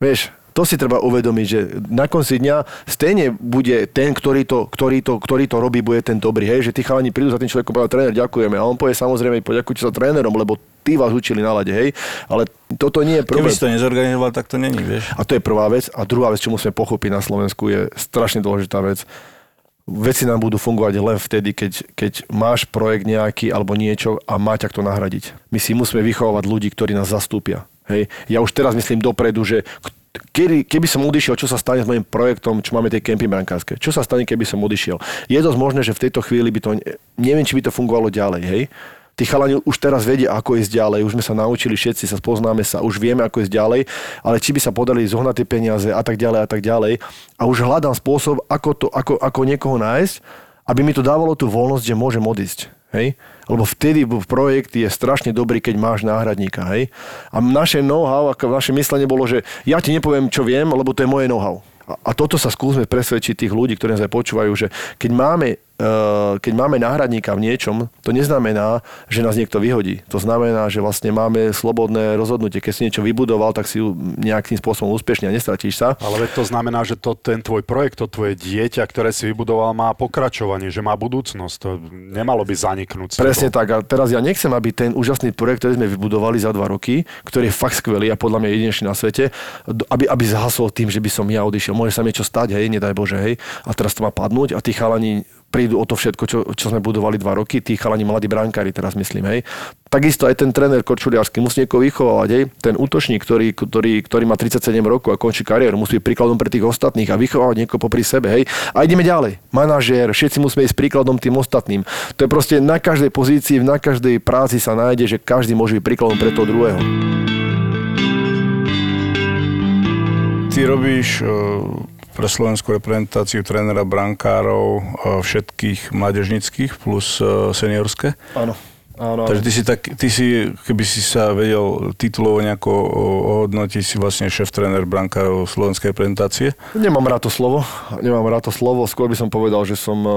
Speaker 3: Vieš, to si treba uvedomiť, že na konci dňa stejne bude ten, ktorý to, ktorý to, ktorý to robí, bude ten dobrý. Hej, že tí chalani prídu za tým človekom povedať, tréner, ďakujeme. A on povie samozrejme, poďakujte sa trénerom, lebo tí vás učili na lade, hej. Ale toto nie je problém.
Speaker 4: Keby si to nezorganizoval, tak to není, vieš.
Speaker 3: A to je prvá vec. A druhá vec, čo musíme pochopiť na Slovensku, je strašne dôležitá vec veci nám budú fungovať len vtedy, keď, keď máš projekt nejaký alebo niečo a má ťa to nahradiť. My si musíme vychovávať ľudí, ktorí nás zastúpia. Hej. Ja už teraz myslím dopredu, že kedy, keby som odišiel, čo sa stane s mojim projektom, čo máme tie kempy brankárske? Čo sa stane, keby som odišiel? Je dosť možné, že v tejto chvíli by to, neviem, či by to fungovalo ďalej, hej? Tí chalani už teraz vedia, ako ísť ďalej, už sme sa naučili, všetci sa spoznáme sa, už vieme, ako ísť ďalej, ale či by sa podali zohnať tie peniaze a tak ďalej a tak ďalej. A už hľadám spôsob, ako, to, ako, ako niekoho nájsť, aby mi to dávalo tú voľnosť, že môžem odísť. Hej? Lebo vtedy projekt je strašne dobrý, keď máš náhradníka. Hej? A naše know-how, naše myslenie bolo, že ja ti nepoviem, čo viem, lebo to je moje know-how. A, toto sa skúsme presvedčiť tých ľudí, ktorí nás aj počúvajú, že keď máme keď máme náhradníka v niečom, to neznamená, že nás niekto vyhodí. To znamená, že vlastne máme slobodné rozhodnutie. Keď si niečo vybudoval, tak si nejakým spôsobom úspešne a nestratíš sa.
Speaker 2: Ale to znamená, že to, ten tvoj projekt, to tvoje dieťa, ktoré si vybudoval, má pokračovanie, že má budúcnosť. To nemalo by zaniknúť.
Speaker 3: Presne tak. A teraz ja nechcem, aby ten úžasný projekt, ktorý sme vybudovali za dva roky, ktorý je fakt skvelý a podľa mňa jedinečný na svete, aby, aby zhasol tým, že by som ja odišiel. Môže sa niečo stať, hej, nedaj Bože, hej. A teraz to má padnúť a tí chalani prídu o to všetko, čo, čo sme budovali dva roky, tí chalani mladí brankári teraz myslím, hej. Takisto aj ten tréner kočuliarsky musí niekoho vychovávať, hej. Ten útočník, ktorý, ktorý, ktorý má 37 rokov a končí kariéru, musí byť príkladom pre tých ostatných a vychovávať niekoho popri sebe, hej. A ideme ďalej. Manažér, všetci musíme ísť príkladom tým ostatným. To je proste na každej pozícii, na každej práci sa nájde, že každý môže byť príkladom pre toho druhého.
Speaker 4: Ty robíš pre slovenskú reprezentáciu trénera brankárov e, všetkých mládežnických plus e, seniorské.
Speaker 3: Áno. Áno,
Speaker 4: Takže ty si, tak, ty si, keby si sa vedel titulovo nejako ohodnotiť, si vlastne šéf-tréner brankárov slovenskej reprezentácie?
Speaker 3: Nemám rád to slovo, nemám rád to slovo, skôr by som povedal, že som e,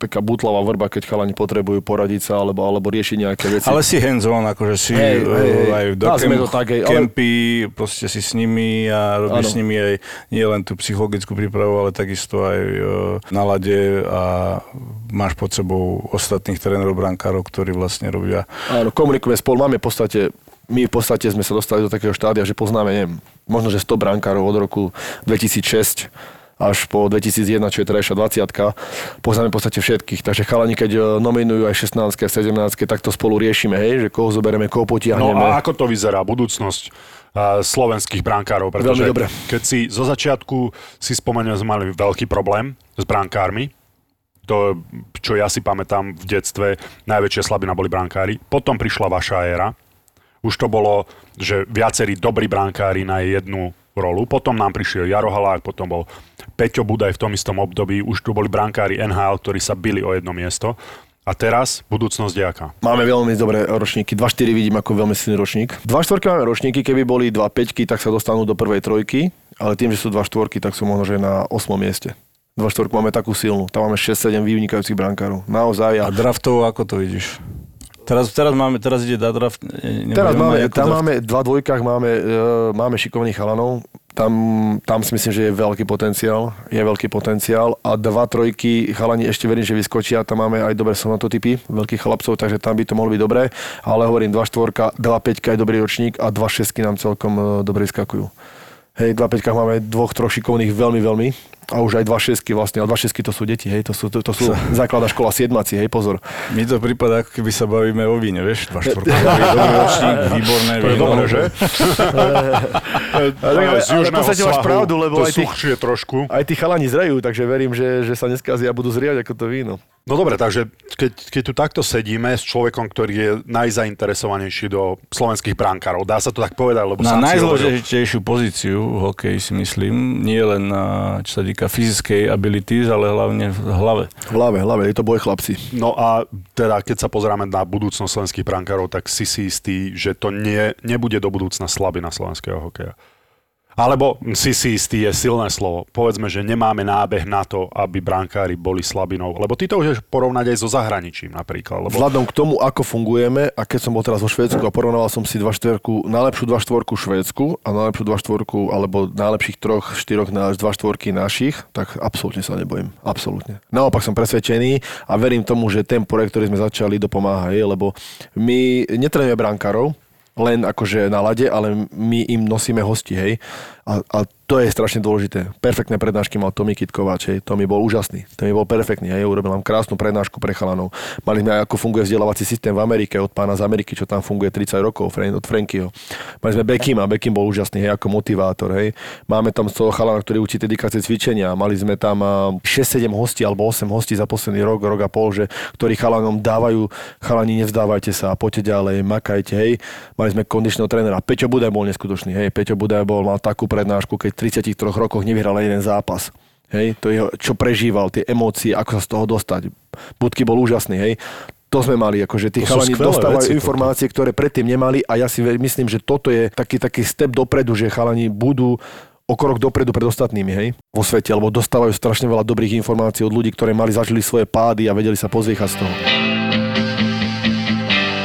Speaker 3: taká butlavá vrba, keď chalani potrebujú poradiť sa alebo, alebo riešiť nejaké veci.
Speaker 4: Ale si hands-on, akože si
Speaker 3: hey, hey, hey.
Speaker 4: aj do kemp, to tak, hej, kempy, ale... proste si s nimi a robíš ano. s nimi aj nie len tú psychologickú prípravu, ale takisto aj uh, na lade a máš pod sebou ostatných trénerov brankárov, ktorí vlastne robia.
Speaker 3: Áno, komunikujeme spolu, máme v podstate my v podstate sme sa dostali do takého štádia, že poznáme, neviem, možno, že 100 brankárov od roku 2006 až po 2001, čo je terajšia 20 poznáme v podstate všetkých. Takže chalani, keď e, nominujú aj 16 a 17 tak to spolu riešime, hej, že koho zoberieme, koho potiahneme.
Speaker 2: No a ako to vyzerá, budúcnosť uh, slovenských brankárov? Pretože
Speaker 3: Veľmi dobre.
Speaker 2: keď si zo začiatku si spomenul, sme mali veľký problém s brankármi, to, čo ja si pamätám v detstve, najväčšia slabina boli brankári. Potom prišla vaša éra. Už to bolo, že viacerí dobrí brankári na jednu rolu. Potom nám prišiel Jaro Halák, potom bol Peťo Budaj v tom istom období. Už tu boli brankári NHL, ktorí sa bili o jedno miesto. A teraz budúcnosť je aká?
Speaker 3: Máme veľmi dobré ročníky. 2-4 vidím ako veľmi silný ročník. 2 4 máme ročníky, keby boli 2 5 tak sa dostanú do prvej trojky, ale tým, že sú 2 4 tak sú možno, že na 8 mieste. 2 4 máme takú silnú. Tam máme 6-7 vynikajúcich brankárov. Naozaj.
Speaker 4: A, a draftovo ako to vidíš? Teraz, teraz, máme, teraz ide na draft.
Speaker 3: Teraz máme, tam draft. máme, dva dvojkách máme, e, máme šikovných chalanov. Tam, tam si myslím, že je veľký potenciál. Je veľký potenciál. A dva trojky chalani ešte verím, že vyskočia. Tam máme aj dobré sonototypy veľkých chlapcov, takže tam by to mohlo byť dobré. Ale hovorím, dva štvorka, dva peťka je dobrý ročník a dva šestky nám celkom e, dobre vyskakujú. Hej, dva peťkách máme dvoch, troch šikovných veľmi, veľmi a už aj dva šesky vlastne, a dva šesky to sú deti, hej, to sú, to, to sú základná škola siedmaci, hej, pozor.
Speaker 4: Mi to prípada, ako keby sa bavíme o víne, vieš, dva štvorka, dobrý ročník, výborné
Speaker 2: víno. To je dobré, že?
Speaker 3: ale, ale, ale v podstate máš pravdu, lebo
Speaker 2: aj
Speaker 3: tí,
Speaker 2: trošku.
Speaker 3: aj tí chalani zrejú, takže verím, že, že sa neskazia a budú zriať ako to víno.
Speaker 2: No dobre, takže keď, keď tu takto sedíme s človekom, ktorý je najzainteresovanejší do slovenských brankárov, dá sa to tak povedať? Lebo
Speaker 4: na najzložitejšiu pozíciu v hokeji si myslím, nie len čo sa týka fyzickej abilities, ale hlavne v hlave.
Speaker 3: V hlave, hlave, je to boj chlapci.
Speaker 2: No a teda keď sa pozráme na budúcnosť slovenských brankárov, tak si si istý, že to nie, nebude do budúcna slabina slovenského hokeja. Alebo si si istý je silné slovo. Povedzme, že nemáme nábeh na to, aby brankári boli slabinou. Lebo ty to už porovnať aj so zahraničím napríklad. Lebo...
Speaker 3: Vzhľadom k tomu, ako fungujeme, a keď som bol teraz vo Švédsku a porovnával som si dva štvorku, najlepšiu dva štvorku Švédsku a najlepšiu dva štvorku, alebo najlepších troch, štyroch na dva štvorky našich, tak absolútne sa nebojím. Absolútne. Naopak som presvedčený a verím tomu, že ten projekt, ktorý sme začali, dopomáha, lebo my netrenujeme brankárov, len akože na lade, ale my im nosíme hosti, hej. A, a to je strašne dôležité. Perfektné prednášky mal Tomi Kitkováč, hej. Tomi bol úžasný. Tomi bol perfektný, hej. Urobil nám krásnu prednášku pre chalanov. Mali sme aj ako funguje vzdelávací systém v Amerike od pána z Ameriky, čo tam funguje 30 rokov, od Frankyho. Mali sme Beckima, Beckim bol úžasný, hej, ako motivátor, hej. Máme tam z toho chalana, ktorý učí dedikácie cvičenia. Mali sme tam a, 6-7 hostí alebo 8 hostí za posledný rok, rok a pol, že, ktorí chalanom dávajú, chalani nevzdávajte sa, poďte ďalej, makajte, hej. Mali sme kondičného trénera. Peťo Budaj bol neskutočný, hej. Peťo Budaj bol, mal takú prednášku, keď 33 rokoch nevyhral jeden zápas. Hej, to je, čo prežíval, tie emócie, ako sa z toho dostať. Budky bol úžasný, hej. To sme mali, akože tí chalani dostávajú
Speaker 2: veci,
Speaker 3: informácie, ktoré predtým nemali a ja si myslím, že toto je taký, taký step dopredu, že chalani budú o krok dopredu pred ostatnými, hej, vo svete, lebo dostávajú strašne veľa dobrých informácií od ľudí, ktorí mali, zažili svoje pády a vedeli sa pozviechať z toho.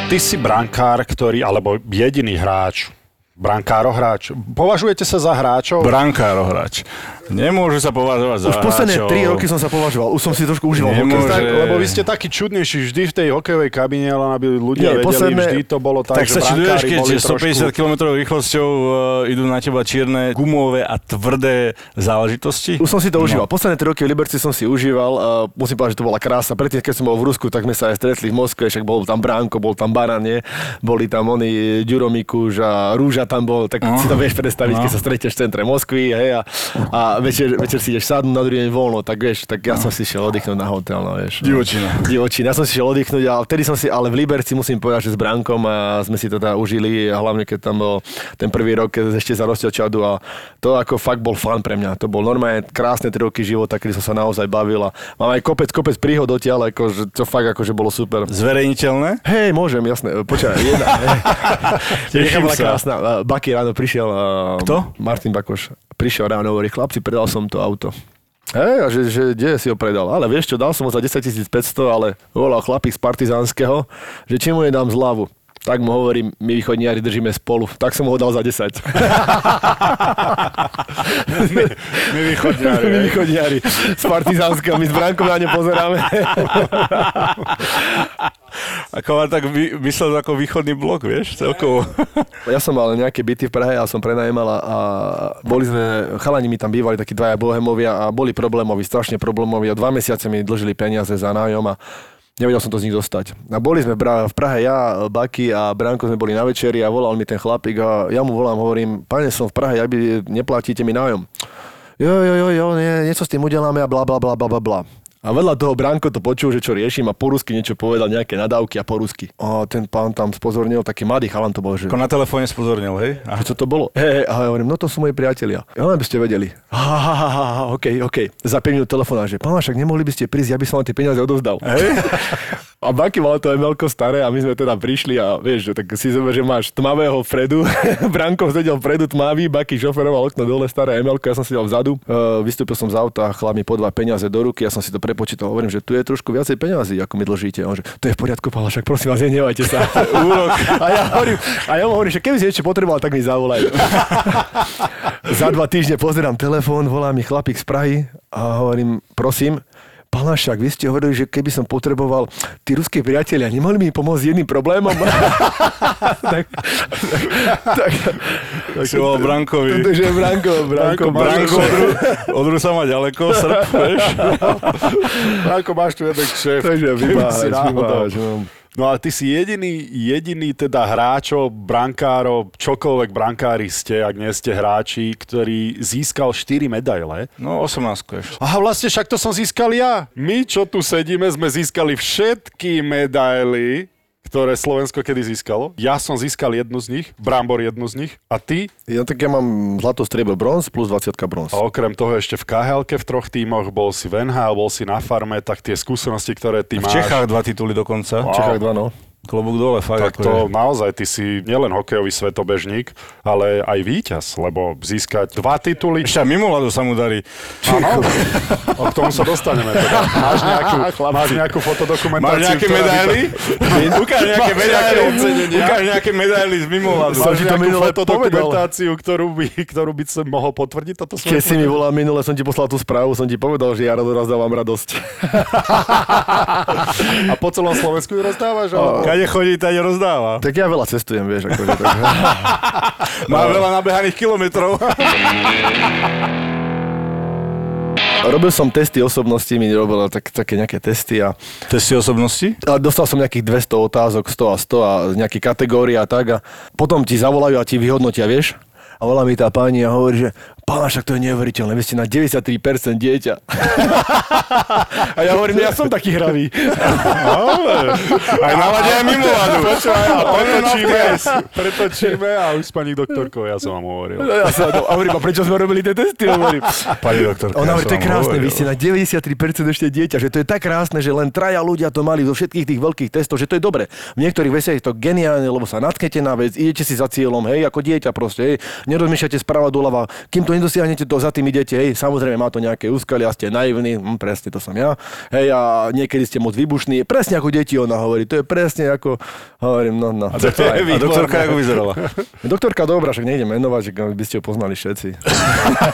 Speaker 2: Ty si brankár, ktorý, alebo jediný hráč, brankáro hráč. Považujete sa za hráčov?
Speaker 4: Brankáro hráč. Nemôžu sa považovať za
Speaker 3: Už posledné
Speaker 4: hráčov.
Speaker 3: 3 roky som sa považoval, už som si trošku užíval
Speaker 4: Nemôže-
Speaker 3: hokej.
Speaker 2: tak, lebo vy ste takí čudnejší vždy v tej hokejovej kabine, len aby ľudia
Speaker 3: Nie,
Speaker 2: vedeli,
Speaker 3: posledné-
Speaker 2: vždy to bolo tak,
Speaker 4: Tak
Speaker 2: že
Speaker 4: sa čuduješ, keď
Speaker 2: boli
Speaker 4: 150
Speaker 2: trošku...
Speaker 4: km rýchlosťou uh, idú na teba čierne, gumové a tvrdé záležitosti?
Speaker 3: Už som si to
Speaker 4: No.
Speaker 3: užíval. Posledné 3 roky v Liberci som si užíval. A musím povedať, že to bola krása. Predtým, keď som bol v Rusku, tak sme sa aj stretli v Moskve, však bol tam Bránko, bol tam Baran, nie? Boli tam oni, Ďuro Mikuš a Rúža tam bol, tak
Speaker 4: No.
Speaker 3: si to vieš predstaviť,
Speaker 4: No.
Speaker 3: keď sa stretieš v centre Moskvy, hej, a, a večer, večer si ideš sadnúť, na druhý deň voľno, tak vieš, tak ja som si šiel oddychnúť na hotel, no vieš. no.
Speaker 4: Divočina.
Speaker 3: Divočina. Ja som si šiel oddychnúť a vtedy som si, ale v Liberci musím povedať, že s Bránkom a sme si to teda užili, a hlavne keď tam bol ten prvý rok, keď ešte za Rostel Čadu a to ako fakt bol fan pre mňa. To bol normálne krásne 3 roky života, kedy som sa naozaj bavil a mám aj kopec, kopec príhod odtiaľ, ako, že to fakt akože bolo super.
Speaker 4: Zverejniteľné?
Speaker 3: Hej, môžem, jasné. Počkaj, jedna. hej.
Speaker 4: Teším sa.
Speaker 3: krásna. Baky ráno prišiel. a-
Speaker 4: Kto?
Speaker 3: Martin Bakoš. Prišiel ráno, hovorí, chlapci, predal som to auto. Hej, a že, že kde si ho predal? Ale vieš čo, dal som ho za 10 500, ale volal chlapík z Partizánskeho, že či mu nedám zľavu. Tak mu hovorím, my východniari držíme spolu. Tak som ho dal za 10.
Speaker 2: My
Speaker 3: my
Speaker 2: hej.
Speaker 3: východniari z Partizánskeho, my s Brankom na ne pozeráme.
Speaker 4: Ako ma tak vy, myslel ako východný blok, vieš, celkovo.
Speaker 3: Ja som mal nejaké byty v Prahe a som prenajímal a, a boli sme, chalani mi tam bývali takí dvaja bohemovia a boli problémoví, strašne problémoví. A dva mesiace mi dlžili peniaze za nájom a nevedel som to z nich dostať. A boli sme v Prahe, ja, Baky a Branko sme boli na večeri a volal mi ten chlapík a ja mu volám, hovorím, pane, som v Prahe, aby neplatíte mi nájom. Jo, jo, jo, jo, nie, niečo s tým udeláme a bla, bla, bla, bla, bla. A vedľa toho Branko to počul, že čo riešim a po rusky niečo povedal, nejaké nadávky a po rusky. A ten pán tam spozornil, taký mladý chalan to bol, že
Speaker 4: Ako na telefóne spozornil, hej? A
Speaker 3: a čo to bolo? Hej, a ja hovorím, no to sú moji priatelia. Ja len by ste vedeli. Ha, ha, ha, ha, ha, OK, OK. Za 5 minút telefóna, že pán, však nemohli by ste prísť, ja by som vám tie peniaze odovzdal.
Speaker 4: Hej?
Speaker 3: A Baky mal to MLko staré a my sme teda prišli a vieš, že tak si zober, že máš tmavého Fredu, Branko sedel vpredu tmavý, Baky šoferoval okno dole, staré MLko, ja som sedel vzadu, uh, vystúpil som z auta, chlap mi podva peniaze do ruky, ja som si to prepočítal, hovorím, že tu je trošku viacej peniazy, ako mi dlžíte. A On že, to je v poriadku, Pala, však prosím vás, nenevajte sa. Úrok. A ja hovorím, a ja mu hovorím, že keby si ešte potreboval, tak mi zavolaj. Za dva týždne pozerám telefón, volá mi chlapík z Prahy a hovorím, prosím, Palašák, vy ste hovorili, že keby som potreboval tí ruské priatelia, nemohli mi pomôcť jedným problémom? tak, tak, tak,
Speaker 4: Si bol Brankovi.
Speaker 3: Takže Branko, Branko,
Speaker 4: Branko, od, Ru- od Rusa má ďaleko, Srb, vieš?
Speaker 2: Ako máš tu jeden kšeft.
Speaker 3: Takže
Speaker 2: náhodou.
Speaker 3: vymáhač. No.
Speaker 2: No a ty si jediný, jediný teda hráčov, brankárov, čokoľvek brankári ste, ak nie ste hráči, ktorý získal 4 medaile.
Speaker 4: No, 18 ešte.
Speaker 2: Aha, vlastne však to som získal ja. My, čo tu sedíme, sme získali všetky medaily, ktoré Slovensko kedy získalo. Ja som získal jednu z nich, Brambor jednu z nich. A ty?
Speaker 3: Ja tak ja mám zlato, striebro, bronz plus 20 bronz.
Speaker 2: A okrem toho ešte v khl v troch tímoch, bol si v NHL, bol si na farme, tak tie skúsenosti, ktoré ty
Speaker 4: V
Speaker 2: máš...
Speaker 4: Čechách dva tituly dokonca.
Speaker 3: V Čechách dva, no.
Speaker 4: Klobúk dole, fakt.
Speaker 2: Tak to
Speaker 4: je.
Speaker 2: naozaj, ty si nielen hokejový svetobežník, ale aj víťaz, lebo získať dva tituly...
Speaker 4: Ešte aj mimo ľadu sa mu darí.
Speaker 2: Áno, o k tomu sa dostaneme teda. Máš nejakú, máš nejakú fotodokumentáciu?
Speaker 4: Máš nejaké medaily? Ukáž nejaké medaily. Ukáž nejaké medaily z mimo ľadu.
Speaker 3: Som
Speaker 2: Máš
Speaker 3: ti to
Speaker 2: nejakú
Speaker 3: minule
Speaker 2: fotodokumentáciu, ktorú by, ktorú by som mohol potvrdiť toto
Speaker 3: Keď si mi volal minule, som ti poslal tú správu, som ti povedal, že ja raz dávam radosť.
Speaker 2: A po celom Slovensku ju rozdávaš? alebo- Kade chodí, tade rozdáva.
Speaker 3: Tak ja veľa cestujem, vieš. Akože, tak...
Speaker 2: Má veľa nabehaných kilometrov.
Speaker 3: Robil som testy osobnosti, mi robil tak, také nejaké testy a,
Speaker 4: Testy osobnosti?
Speaker 3: a dostal som nejakých 200 otázok, 100 a 100 a nejaké kategórie a tak a potom ti zavolajú a ti vyhodnotia, vieš? A volá mi tá pani a hovorí, že pán, však to je neuveriteľné, vy ste na 93% dieťa. a ja hovorím, ja som taký hravý.
Speaker 2: Aj na lade, aj mimo. Počúvaj, a pretočíme, pretočíme a už s pani doktorkou, ja som vám hovoril.
Speaker 3: Ja sa, no, a hovorím, a prečo sme robili tie testy? Hovorím.
Speaker 2: Pani doktorka,
Speaker 3: Ona hovorí,
Speaker 2: som
Speaker 3: to je krásne,
Speaker 2: hovoril.
Speaker 3: vy ste na 93% ešte dieťa, že to je tak krásne, že len traja ľudia to mali zo všetkých tých veľkých testov, že to je dobre. V niektorých veciach je to geniálne, lebo sa natknete na vec, idete si za cieľom, hej, ako dieťa proste, hej, nerozmýšľate sprava doľava, kým to nedosiahnete, to za tým idete, hej, samozrejme má to nejaké úskalia, ste naivní, hm, presne to som ja, hej, a niekedy ste moc vybušní, presne ako deti ona hovorí, to je presne ako, hovorím, no, no.
Speaker 2: A to je
Speaker 4: A doktorka ako vyzerala?
Speaker 3: Doktorka dobrá, však nejdem menovať, že by ste ho poznali všetci.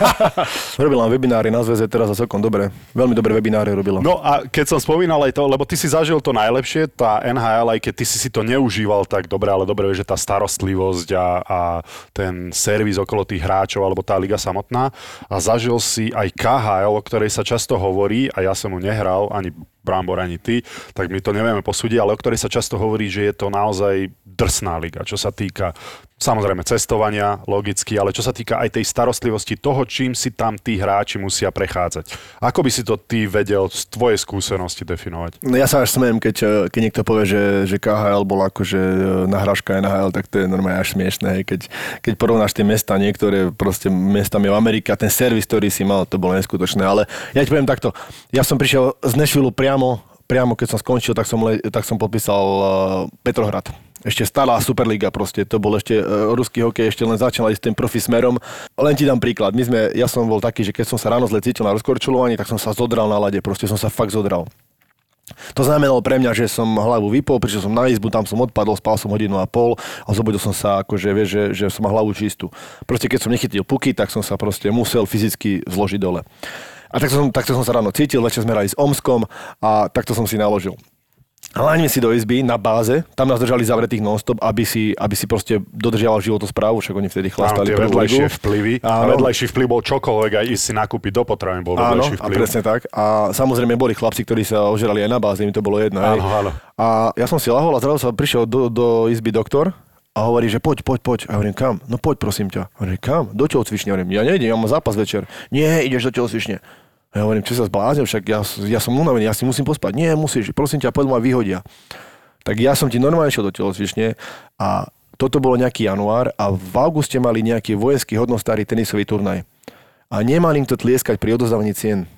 Speaker 3: robila webináry na zväze teraz a celkom dobre. Veľmi dobré webináry robila.
Speaker 2: No a keď som spomínal aj to, lebo ty si zažil to najlepšie, tá NHL, aj keď ty si si to neužíval tak dobre, ale dobre že tá starostlivosť a, a ten servis okolo tých hráčov, alebo tá liga samotná. A zažil si aj KHL, o ktorej sa často hovorí, a ja som mu nehral, ani Brambor, ani ty, tak my to nevieme posúdiť, ale o ktorej sa často hovorí, že je to naozaj drsná liga, čo sa týka samozrejme cestovania, logicky, ale čo sa týka aj tej starostlivosti toho, čím si tam tí hráči musia prechádzať. Ako by si to ty vedel z tvojej skúsenosti definovať?
Speaker 3: No ja sa až smejem, keď, eh, keď niekto povie, že, že KHL bol akože nahrážka NHL, tak to je normálne až smiešné. Keď, keď porovnáš tie mesta, niektoré proste mestami v Amerike ten servis, ktorý si mal, to bolo neskutočné. Ale ja ti poviem takto, ja som prišiel z Nashville priamo, priamo keď som skončil, tak som, le, tak som podpísal uh, Petrohrad. Ešte stará Superliga proste, to bol ešte, uh, ruský hokej ešte len začal ísť tým profi smerom. Len ti dám príklad, my sme, ja som bol taký, že keď som sa ráno zle cítil na rozkorčulovaní, tak som sa zodral na lade, proste som sa fakt zodral. To znamenalo pre mňa, že som hlavu vypol, prišiel som na izbu, tam som odpadol, spal som hodinu a pol a zobudil som sa, akože vieš, že, že som mal hlavu čistú. Proste keď som nechytil puky, tak som sa proste musel fyzicky zložiť dole. A takto som, takto som sa ráno cítil, večer sme hrali s Omskom a takto som si naložil. Hláňme si do izby na báze, tam nás držali zavretých non-stop, aby si, aby si proste dodržiaval životosprávu, však oni vtedy
Speaker 2: Áno,
Speaker 3: chlastali prvú
Speaker 2: vedľajšie vplyvy. A
Speaker 3: Áno.
Speaker 2: vedľajší vplyv bol čokoľvek, aj ísť si nakúpiť do potravín bol
Speaker 3: Áno,
Speaker 2: vedľajší
Speaker 3: a
Speaker 2: vplyv.
Speaker 3: presne tak. A samozrejme boli chlapci, ktorí sa ožerali aj na báze, mi to bolo jedno.
Speaker 2: Áno, áno.
Speaker 3: A ja som si lahol a zrazu sa prišiel do, do izby doktor a hovorí, že poď, poď, poď. A hovorím, kam? No poď, prosím ťa. Hovorím, kam? Do telocvične. Hovorím, ja nejdem, ja mám zápas večer. Nie, ideš do telocvične. Ja hovorím, čo sa zbláznil, však ja, ja som unavený, ja si musím pospať. Nie, musíš, prosím ťa, poď ma vyhodia. Tak ja som ti normálne šiel do telocvične a toto bolo nejaký január a v auguste mali nejaký vojenský hodnostáry tenisový turnaj. A nemali im to tlieskať pri odozdávaní cien.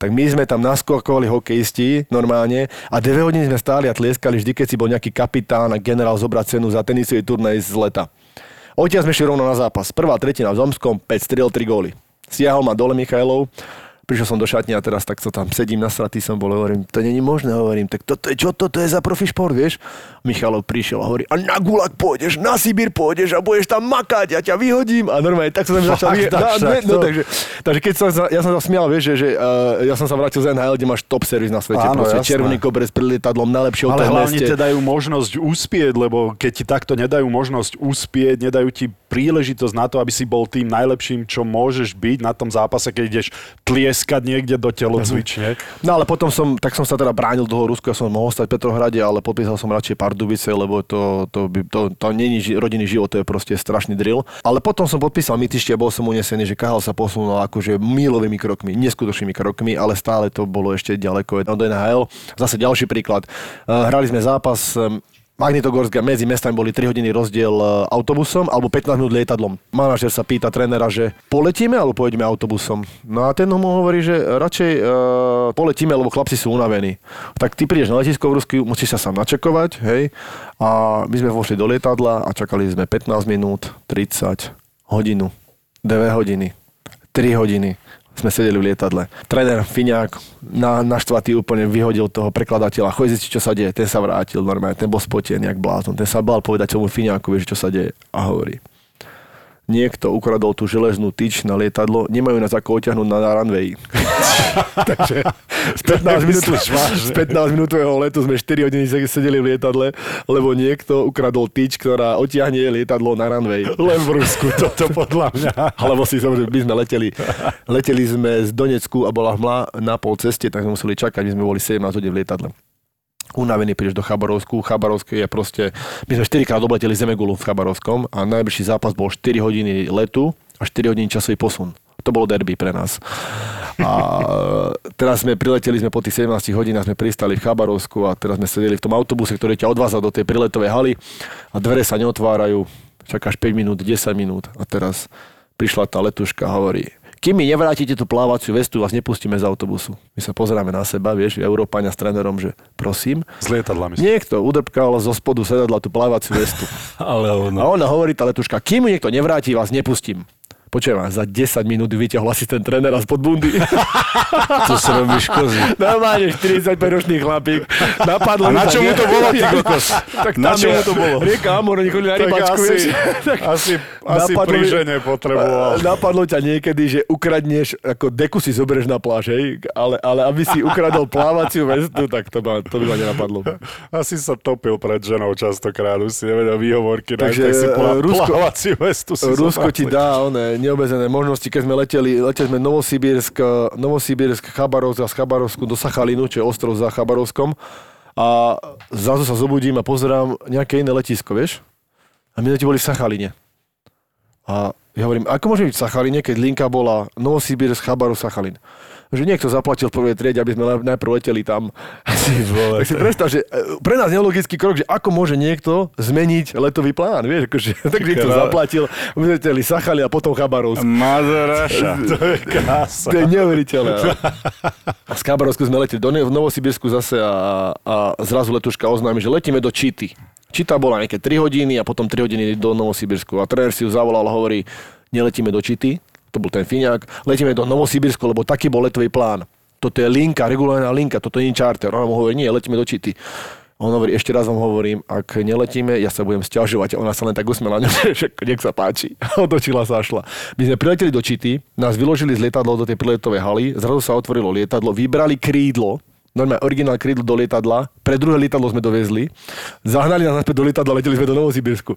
Speaker 3: Tak my sme tam naskokovali hokejisti normálne a dve hodiny sme stáli a tlieskali vždy, keď si bol nejaký kapitán a generál zobrať cenu za tenisový turnaj z leta. Odtiaľ sme šli rovno na zápas. Prvá tretina v Zomskom, 5 striel, 3 góly. Siahol ma dole Michailov, prišiel som do šatne a teraz takto tam sedím na stratý som bol, hovorím, to není možné, hovorím, tak toto je, čo toto je za profi šport, vieš? Michalov prišiel a hovorí, a na gulag pôjdeš, na Sibír pôjdeš a budeš tam makať, ja ťa vyhodím. A normálne, tak som začal vyhodím.
Speaker 2: dáš
Speaker 3: No,
Speaker 2: takto?
Speaker 3: no, takže, takže keď som, ja som sa smial, vieš, že, že uh, ja som sa vrátil z NHL, kde máš top servis na svete,
Speaker 2: Áno,
Speaker 3: proste
Speaker 2: jasné.
Speaker 3: červený koberec pred lietadlom, najlepšie
Speaker 2: Ale hlavne
Speaker 3: meste.
Speaker 2: ti dajú možnosť uspieť, lebo keď ti takto nedajú možnosť uspieť, nedajú ti príležitosť na to, aby si bol tým najlepším, čo môžeš byť na tom zápase, keď ideš tlieskať niekde do telocvične.
Speaker 3: No ale potom som, tak som sa teda bránil do toho Rusku, ja som mohol stať v Petrohrade, ale podpísal som radšej Pardubice, lebo to, to, by, to, to není ži- rodinný život, to je proste strašný drill. Ale potom som podpísal Mytište a bol som unesený, že Kahal sa posunul akože mílovými krokmi, neskutočnými krokmi, ale stále to bolo ešte ďaleko od NHL. Zase ďalší príklad. Eh, Hrali sme zápas eh, Magnitogorsk a medzi mestami boli 3 hodiny rozdiel e, autobusom alebo 15 minút lietadlom. Manažer sa pýta trénera, že poletíme alebo pojedeme autobusom. No a ten mu hovorí, že radšej uh, poletíme, lebo chlapci sú unavení. Tak ty prídeš na letisko v Rusku, musíš sa sám načekovať, hej. A my sme vošli do lietadla a čakali sme 15 minút, 30, hodinu, 2 hodiny, 3 hodiny sme sedeli v lietadle. Tréner Fiňák na, naštvatý úplne vyhodil toho prekladateľa. Zistiť, čo sa deje. Ten sa vrátil normálne, ten bol spotený jak blázon. Ten sa bál povedať tomu Fiňákovi, že čo sa deje. A hovorí, niekto ukradol tú železnú tyč na lietadlo, nemajú nás ako oťahnuť na, na runway. Takže z 15, minút, z 15 minútového letu sme 4 hodiny sedeli v lietadle, lebo niekto ukradol tyč, ktorá otiahne lietadlo na runway.
Speaker 2: Len v Rusku, toto podľa mňa.
Speaker 3: Alebo si som, že my sme leteli, leteli sme z Donecku a bola hmla na pol ceste, tak sme museli čakať, my sme boli 17 hodín v lietadle unavený prídeš do Chabarovsku. Chabarovské je proste... My sme 4 krát obleteli Zemegulu v Chabarovskom a najbližší zápas bol 4 hodiny letu a 4 hodiny časový posun. To bolo derby pre nás. A teraz sme prileteli sme po tých 17 hodinách, sme pristali v Chabarovsku a teraz sme sedeli v tom autobuse, ktorý ťa odváza do tej priletovej haly a dvere sa neotvárajú. Čakáš 5 minút, 10 minút a teraz prišla tá letuška a hovorí, kým mi nevrátite tú plávaciu vestu, vás nepustíme z autobusu. My sa pozeráme na seba, vieš, Európania s trénerom, že prosím.
Speaker 2: Z lietadla myslím.
Speaker 3: Niekto udrpkal zo spodu sedadla tú plávaciu vestu.
Speaker 4: Ale ono.
Speaker 3: A ona hovorí, tá letuška, kým mi niekto nevráti, vás nepustím. Počujem vás, za 10 minút vyťahol asistent trénera spod bundy.
Speaker 4: To sa robíš kozy.
Speaker 3: Normálne 45-ročný chlapík. Napadlo
Speaker 4: A na čo mu to bolo, ty kokos?
Speaker 3: Tak
Speaker 4: Na čo mu to bolo?
Speaker 3: Rieka Amor, oni chodili na
Speaker 2: Tak
Speaker 3: rybačku,
Speaker 2: asi,
Speaker 3: vieš.
Speaker 2: asi, asi
Speaker 3: Napadlo
Speaker 2: pri žene potreboval.
Speaker 3: Napadlo ťa niekedy, že ukradneš, ako deku si zoberieš na pláž, hej? Ale, ale aby si ukradol plávaciu vestu, tak to, ma, to by ma nenapadlo.
Speaker 2: Asi sa topil pred ženou častokrát, už si nevedel výhovorky,
Speaker 3: Takže,
Speaker 2: tak si plá,
Speaker 3: e, Rusko-
Speaker 2: plávaciu vestu si
Speaker 3: Rusko ti
Speaker 2: zobrali.
Speaker 3: dá one neobezené možnosti, keď sme leteli, leteli sme Novosibírsk, Novosibírsk, Chabarovsk a z Chabarovsku do Sachalinu, čo je ostrov za Chabarovskom. A zrazu sa zobudím a pozerám nejaké iné letisko, vieš? A my leti boli v Sachaline. A ja hovorím, ako môže byť v Sachaline, keď linka bola Novosibírsk, Chabarov, Sachalin? Že niekto zaplatil v prvej triede, aby sme najprv leteli tam. tak si predstav, že e, pre nás nelogický krok, že ako môže niekto zmeniť letový plán, vieš, akože, tak niekto zaplatil, my leteli Sachali a potom Chabarovsk.
Speaker 4: Mazeráša.
Speaker 2: To je krása.
Speaker 3: To je neuveriteľné. A z Chabarovsku sme leteli do v Novosibirsku zase a, a zrazu letuška oznámi, že letíme do Čity. Čita bola nejaké 3 hodiny a potom 3 hodiny do Novosibirsku. A tréner si ju zavolal a hovorí, neletíme do Čity, to bol ten Fíňak, letíme do Novosibirsku, lebo taký bol letový plán. Toto je linka, regulárna linka, toto nie je charter. Ona mu hovorí, nie, letíme do Čity. On hovorí, ešte raz vám hovorím, ak neletíme, ja sa budem stiažovať. Ona sa len tak usmela, že nech sa páči. Otočila sa a šla. My sme prileteli do Čity, nás vyložili z lietadla do tej priletovej haly, zrazu sa otvorilo lietadlo, vybrali krídlo, normálne originál krídlo do lietadla, pre druhé lietadlo sme dovezli, zahnali nás naspäť do lietadla, leteli sme do Novosibirsku.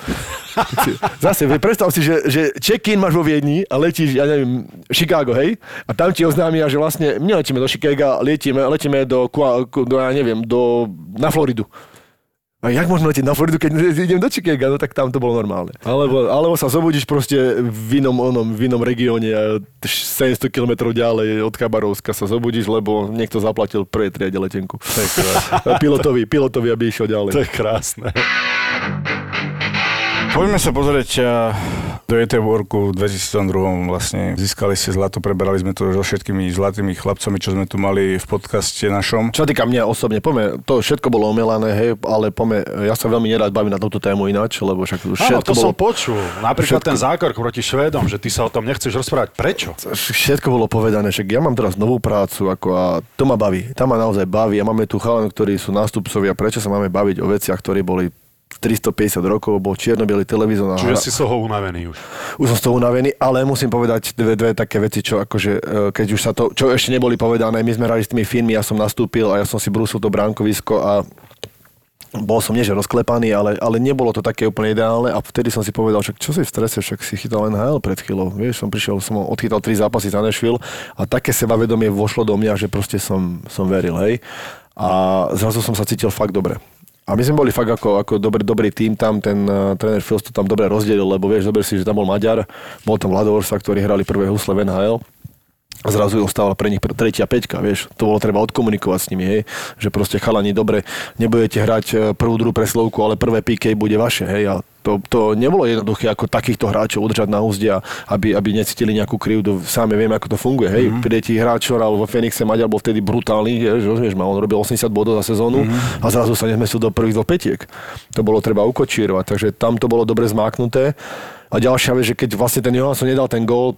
Speaker 3: Zase, predstav si, že, že check-in máš vo Viedni a letíš, ja neviem, Chicago, hej? A tam ti oznámia, že vlastne neletíme do Chicaga, letíme, letíme do, do, ja neviem, do, na Floridu. A jak môžeme letieť na Floridu, keď idem do Chicaga? No tak tam to bolo normálne. Alebo, alebo sa zobudíš proste v inom, onom, v inom regióne a 700 km ďalej od Chabarovska sa zobudíš, lebo niekto zaplatil pre triade letenku. pilotovi, pilotovi, aby išiel ďalej.
Speaker 2: To je krásne.
Speaker 4: Poďme sa pozrieť a, do Göteborgu v 2002 vlastne. Získali ste zlato, preberali sme to so všetkými zlatými chlapcami, čo sme tu mali v podcaste našom.
Speaker 3: Čo týka mňa osobne, poďme, to všetko bolo omelané, hej, ale poďme, ja sa veľmi nerád bavím na túto tému ináč, lebo však už
Speaker 2: Áno,
Speaker 3: všetko
Speaker 2: to
Speaker 3: bolo,
Speaker 2: som počul. Napríklad
Speaker 3: všetko-
Speaker 2: ten zákrok proti Švédom, že ty sa o tom nechceš rozprávať. Prečo?
Speaker 3: všetko bolo povedané, však ja mám teraz novú prácu ako a to ma baví, tam ma naozaj baví a máme tu chalanov, ktorí sú nástupcovia, prečo sa máme baviť o veciach, ktoré boli 350 rokov, bol čierno-bielý televízor. a
Speaker 2: Čiže
Speaker 3: hra-
Speaker 2: si z toho unavený už.
Speaker 3: už som z toho unavený, ale musím povedať dve, dve také veci, čo akože, e, keď už sa to, čo ešte neboli povedané, my sme hrali s tými filmy, ja som nastúpil a ja som si brúsil to bránkovisko a bol som nie že rozklepaný, ale, ale nebolo to také úplne ideálne a vtedy som si povedal, však čo si v strese, však si chytal NHL pred chvíľou. Vieš, som prišiel, som odchytal tri zápasy za Nashville a také sebavedomie vošlo do mňa, že proste som, som veril, hej. A zrazu som sa cítil fakt dobre. A my sme boli fakt ako, ako dobrý, dobrý tým tam, ten uh, tréner Fils to tam dobre rozdelil, lebo vieš, zober si, že tam bol Maďar, bol tam Vladovorsa, ktorí hrali prvé husle v NHL a zrazu ostala pre nich tretia peťka, vieš, to bolo treba odkomunikovať s nimi, hej, že proste chalani, dobre, nebudete hrať e, prvú, druhú preslovku, ale prvé PK bude vaše, hej, a to, to nebolo jednoduché ako takýchto hráčov udržať na úzde, a aby, aby necítili nejakú krivdu, sami vieme, ako to funguje, hej, mm-hmm. príde ti hráč, hral vo Fenixe, Maďar bol vtedy brutálny, vieš, ma, on robil 80 bodov za sezónu mm-hmm. a zrazu sa nezmestil do prvých dvoch petiek. To bolo treba ukočírovať, takže tam to bolo dobre zmáknuté. A ďalšia vec, že keď vlastne ten Johansson nedal ten gól,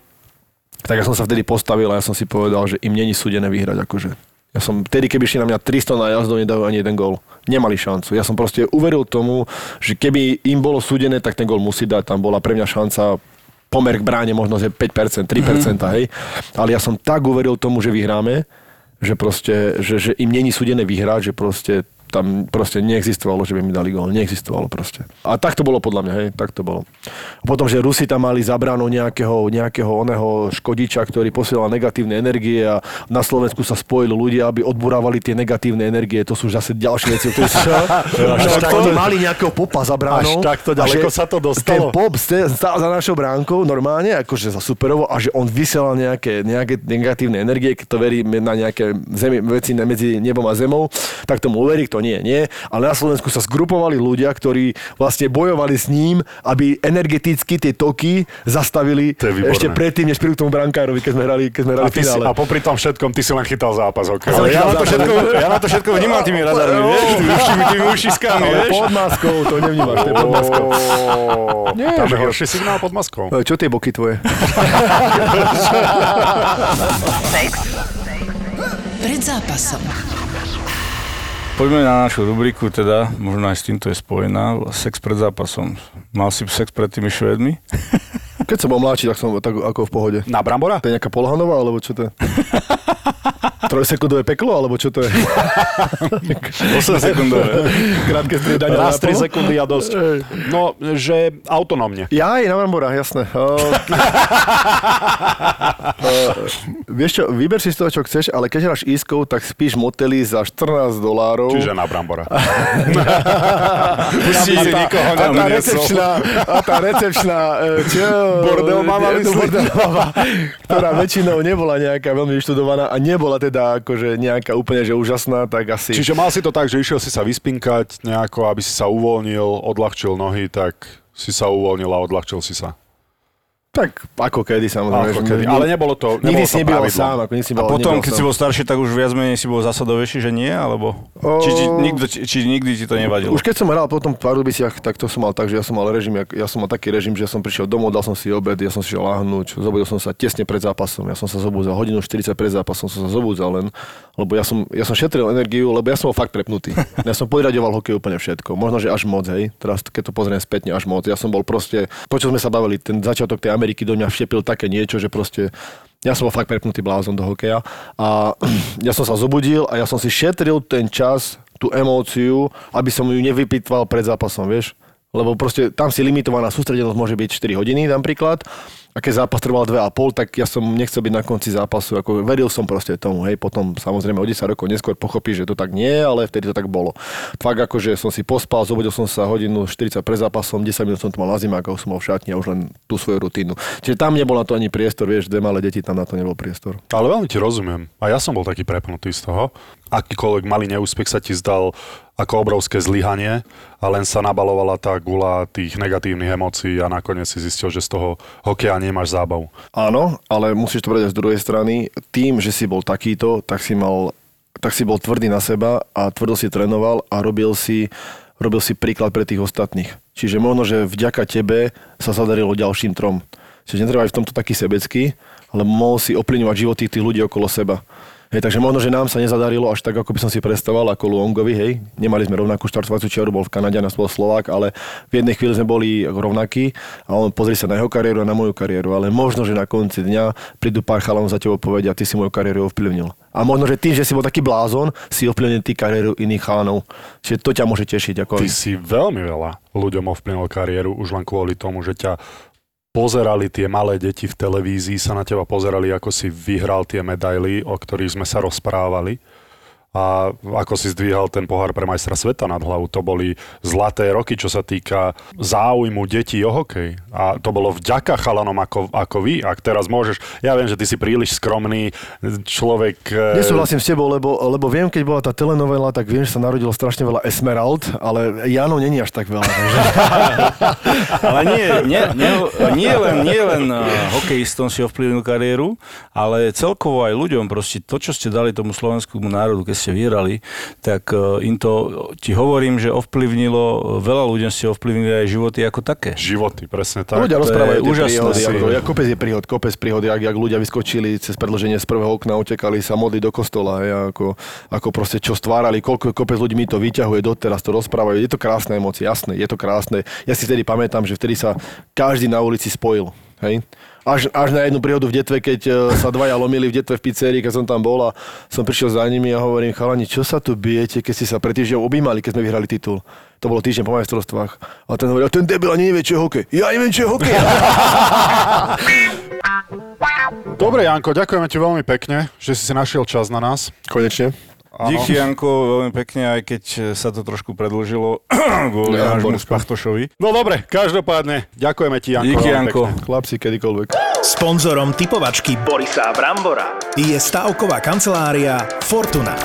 Speaker 3: tak ja som sa vtedy postavil a ja som si povedal, že im není súdené vyhrať. Akože. Ja som vtedy, keby šli na mňa 300 na jazdov, nedajú ani jeden gól. Nemali šancu. Ja som proste uveril tomu, že keby im bolo súdené, tak ten gól musí dať. Tam bola pre mňa šanca pomer k bráne možno, že 5%, 3%, mm-hmm. hej. Ale ja som tak uveril tomu, že vyhráme, že proste, že, že im není súdené vyhrať, že proste tam proste neexistovalo, že by mi dali gól. Neexistovalo proste. A tak to bolo podľa mňa, hej, tak to bolo. A potom, že Rusi tam mali zabránu nejakého, nejakého oného škodiča, ktorý posielal negatívne energie a na Slovensku sa spojili ľudia, aby odburávali tie negatívne energie. To sú už zase ďalšie veci, ktoré sú...
Speaker 2: Až
Speaker 3: tak oni mali nejakého popa za bránou.
Speaker 2: Až takto ďaleko sa to
Speaker 3: Ten
Speaker 2: dostalo?
Speaker 3: pop ste- stál za našou bránkou normálne, akože za superovo a že on vysielal nejaké, nejaké negatívne energie, keď to verí na nejaké zemi, veci medzi nebom a zemou, tak tomu uverí, kto nie, nie. Ale na Slovensku sa zgrupovali ľudia, ktorí vlastne bojovali s ním, aby energeticky tie toky zastavili
Speaker 2: To
Speaker 3: ešte predtým, než prídu k tomu brankárovi, keď sme hrali, keď sme hrali
Speaker 2: A, ty si,
Speaker 3: finále.
Speaker 2: a popri tom všetkom, ty si len chytal zápas, ok.
Speaker 3: Ale
Speaker 4: Ja na to všetko, ja na to všetko vnímam tými radarmi, vieš, tými, tými, tými ušiskami, vieš.
Speaker 3: pod maskou, to nevnímaš, to je pod maskou.
Speaker 2: Nie, tam je horší signál pod maskou.
Speaker 3: Čo tie boky tvoje?
Speaker 1: Pred zápasom.
Speaker 4: Poďme na našu rubriku, teda, možno aj s týmto je spojená, sex pred zápasom. Mal si sex pred tými Švédmi?
Speaker 3: Keď som bol mladší, tak som tak ako v pohode.
Speaker 2: Na Brambora?
Speaker 3: To je nejaká polhanová, alebo čo to je? Trojsekundové peklo, alebo čo to je?
Speaker 4: 8 sekundové.
Speaker 3: Krátke striedanie.
Speaker 2: Raz
Speaker 3: na
Speaker 2: 3
Speaker 3: pol?
Speaker 2: sekundy a dosť. No, že autonómne.
Speaker 3: Ja aj na Brambora, jasné. Uh, uh, vieš čo, vyber si z toho, čo chceš, ale keď hráš iskou, tak spíš v moteli za 14 dolárov.
Speaker 2: Čiže na Brambora.
Speaker 4: Pustí si nikoho
Speaker 3: a tá recepčná, a tá recepčná, e, čo?
Speaker 2: Bordel mama,
Speaker 3: bordel mama, ktorá väčšinou nebola nejaká veľmi vyštudovaná a nebola teda akože nejaká úplne že úžasná, tak asi...
Speaker 2: Čiže mal si to tak, že išiel si sa vyspinkať nejako, aby si sa uvoľnil, odľahčil nohy, tak si sa uvoľnil a odľahčil si sa.
Speaker 3: Tak ako kedy samozrejme.
Speaker 2: Ako kedy. Ale nebolo to,
Speaker 3: Nikdy
Speaker 2: nebolo
Speaker 3: si
Speaker 2: to
Speaker 3: nebýval
Speaker 2: pravidlom.
Speaker 3: sám, ako nikdy si
Speaker 4: A
Speaker 3: nebol-
Speaker 4: potom, keď si
Speaker 3: sám.
Speaker 4: bol starší, tak už viac menej si bol zasadovejší, že nie? Alebo...
Speaker 3: O-
Speaker 4: Či, či, nikto, či, či nikdy ti to nevadilo?
Speaker 3: Už keď som hral potom v Pardubiciach, tak to som mal tak, že ja som mal režim, jak- ja som mal taký režim, že som prišiel domov, dal som si obed, ja som si šiel láhnuť, zobudil som sa tesne pred zápasom, ja som sa zobúdzal, hodinu 40 pred zápasom som sa zobúdzal len, lebo ja som, ja som šetril energiu, lebo ja som bol fakt prepnutý. Ja som podriadoval hokej úplne všetko, možno, že až moc, hej, teraz keď to pozriem spätne, až moc. Ja som bol proste, to čo sme sa bavili, ten začiatok tej Ameriky do mňa všepil také niečo, že proste ja som bol fakt prepnutý blázon do hokeja a ja som sa zobudil a ja som si šetril ten čas, tú emóciu, aby som ju nevypitval pred zápasom, vieš. Lebo proste tam si limitovaná sústredenosť môže byť 4 hodiny napríklad a keď zápas trval 2,5, tak ja som nechcel byť na konci zápasu, ako veril som proste tomu, hej, potom samozrejme o 10 rokov neskôr pochopíš, že to tak nie ale vtedy to tak bolo. Fakt akože som si pospal, zobudil som sa hodinu 40 pred zápasom, 10 minút som to mal na zimákoch, som mal v šatni a už len tú svoju rutínu. Čiže tam nebol na to ani priestor, vieš, dve malé deti, tam na to nebol priestor.
Speaker 2: Ale veľmi ti rozumiem. A ja som bol taký prepnutý z toho. Akýkoľvek malý neúspech sa ti zdal ako obrovské zlyhanie a len sa nabalovala tá gula tých negatívnych emócií a nakoniec si zistil, že z toho hokeja nemáš zábavu.
Speaker 3: Áno, ale musíš to brať aj z druhej strany. Tým, že si bol takýto, tak si mal tak si bol tvrdý na seba a tvrdo si trénoval a robil si, robil si príklad pre tých ostatných. Čiže možno, že vďaka tebe sa zadarilo ďalším trom. Čiže netreba aj v tomto taký sebecký, ale mohol si ovplyvňovať životy tých ľudí okolo seba. Hej, takže možno, že nám sa nezadarilo až tak, ako by som si predstavoval, ako Luongovi, hej. Nemali sme rovnakú štartovaciu čiaru, bol v Kanade, nás bol Slovák, ale v jednej chvíli sme boli rovnakí a on pozri sa na jeho kariéru a na moju kariéru, ale možno, že na konci dňa prídu pár chalanov za tebou povedia, ty si moju kariéru ovplyvnil. A možno, že tým, že si bol taký blázon, si ovplyvnil ty kariéru iných chalanov. Čiže to ťa môže tešiť. Ako...
Speaker 2: Ty si veľmi veľa ľuďom ovplyvnil kariéru už len kvôli tomu, že ťa pozerali tie malé deti v televízii, sa na teba pozerali, ako si vyhral tie medaily, o ktorých sme sa rozprávali a ako si zdvíhal ten pohár pre majstra sveta nad hlavu. To boli zlaté roky, čo sa týka záujmu detí o hokej. A to bolo vďaka chalanom ako, ako vy. Ak teraz môžeš, ja viem, že ty si príliš skromný človek. eh,
Speaker 3: Nesúhlasím s tebou, lebo, lebo viem, keď bola tá telenovela, tak viem, že sa narodilo strašne veľa Esmerald, ale Jano není až tak veľa. Takže...
Speaker 4: Ale nie, nie, nie, nie len, nie len uh, hokejistom si ovplyvnil kariéru, ale celkovo aj ľuďom. Proste to, čo ste dali tomu slovenskému národu, keď ste vyhrali, tak uh, im to, ti hovorím, že ovplyvnilo, veľa ľuďom ste ovplyvnili aj životy ako také.
Speaker 2: Životy, presne tak.
Speaker 3: Ľudia rozprávajú
Speaker 4: je úžasné
Speaker 3: príhody,
Speaker 4: si-
Speaker 3: kopec je príhod, kopec príhod, jak, jak ľudia vyskočili cez predlženie z prvého okna, utekali sa modliť do kostola, ja, ako, ako proste čo stvárali, koľko kopec ľudí mi to vyťahuje doteraz, to rozprávajú. Je to krásne emócie, jasné, je to krásne. Ja si vtedy pamätám, že vtedy sa každý na ulici spojil. Hej. Až, až na jednu príhodu v Detve, keď e, sa dvaja lomili v Detve v pizzerii, keď som tam bol a som prišiel za nimi a hovorím, chalani, čo sa tu bijete, keď ste sa pred týždňom objímali, keď sme vyhrali titul. To bolo týždeň po majstrovstvách. A ten hovorí, a ten debil ani nevie, čo je hokej. Ja neviem, čo je hokej.
Speaker 2: Dobre, Janko, ďakujeme ti veľmi pekne, že si si našiel čas na nás.
Speaker 3: Konečne.
Speaker 2: Áno.
Speaker 4: Díky, Janko, veľmi pekne, aj keď sa to trošku predlžilo kvôli
Speaker 3: Ja,
Speaker 4: nášmu
Speaker 3: Borisko.
Speaker 4: Spachtošovi.
Speaker 2: No dobre, každopádne, ďakujeme ti, Janko.
Speaker 4: Díky, Janko.
Speaker 2: pekne.
Speaker 3: Chlapci, kedykoľvek.
Speaker 5: Sponzorom typovačky Borisa Brambora je stavková kancelária Fortuna.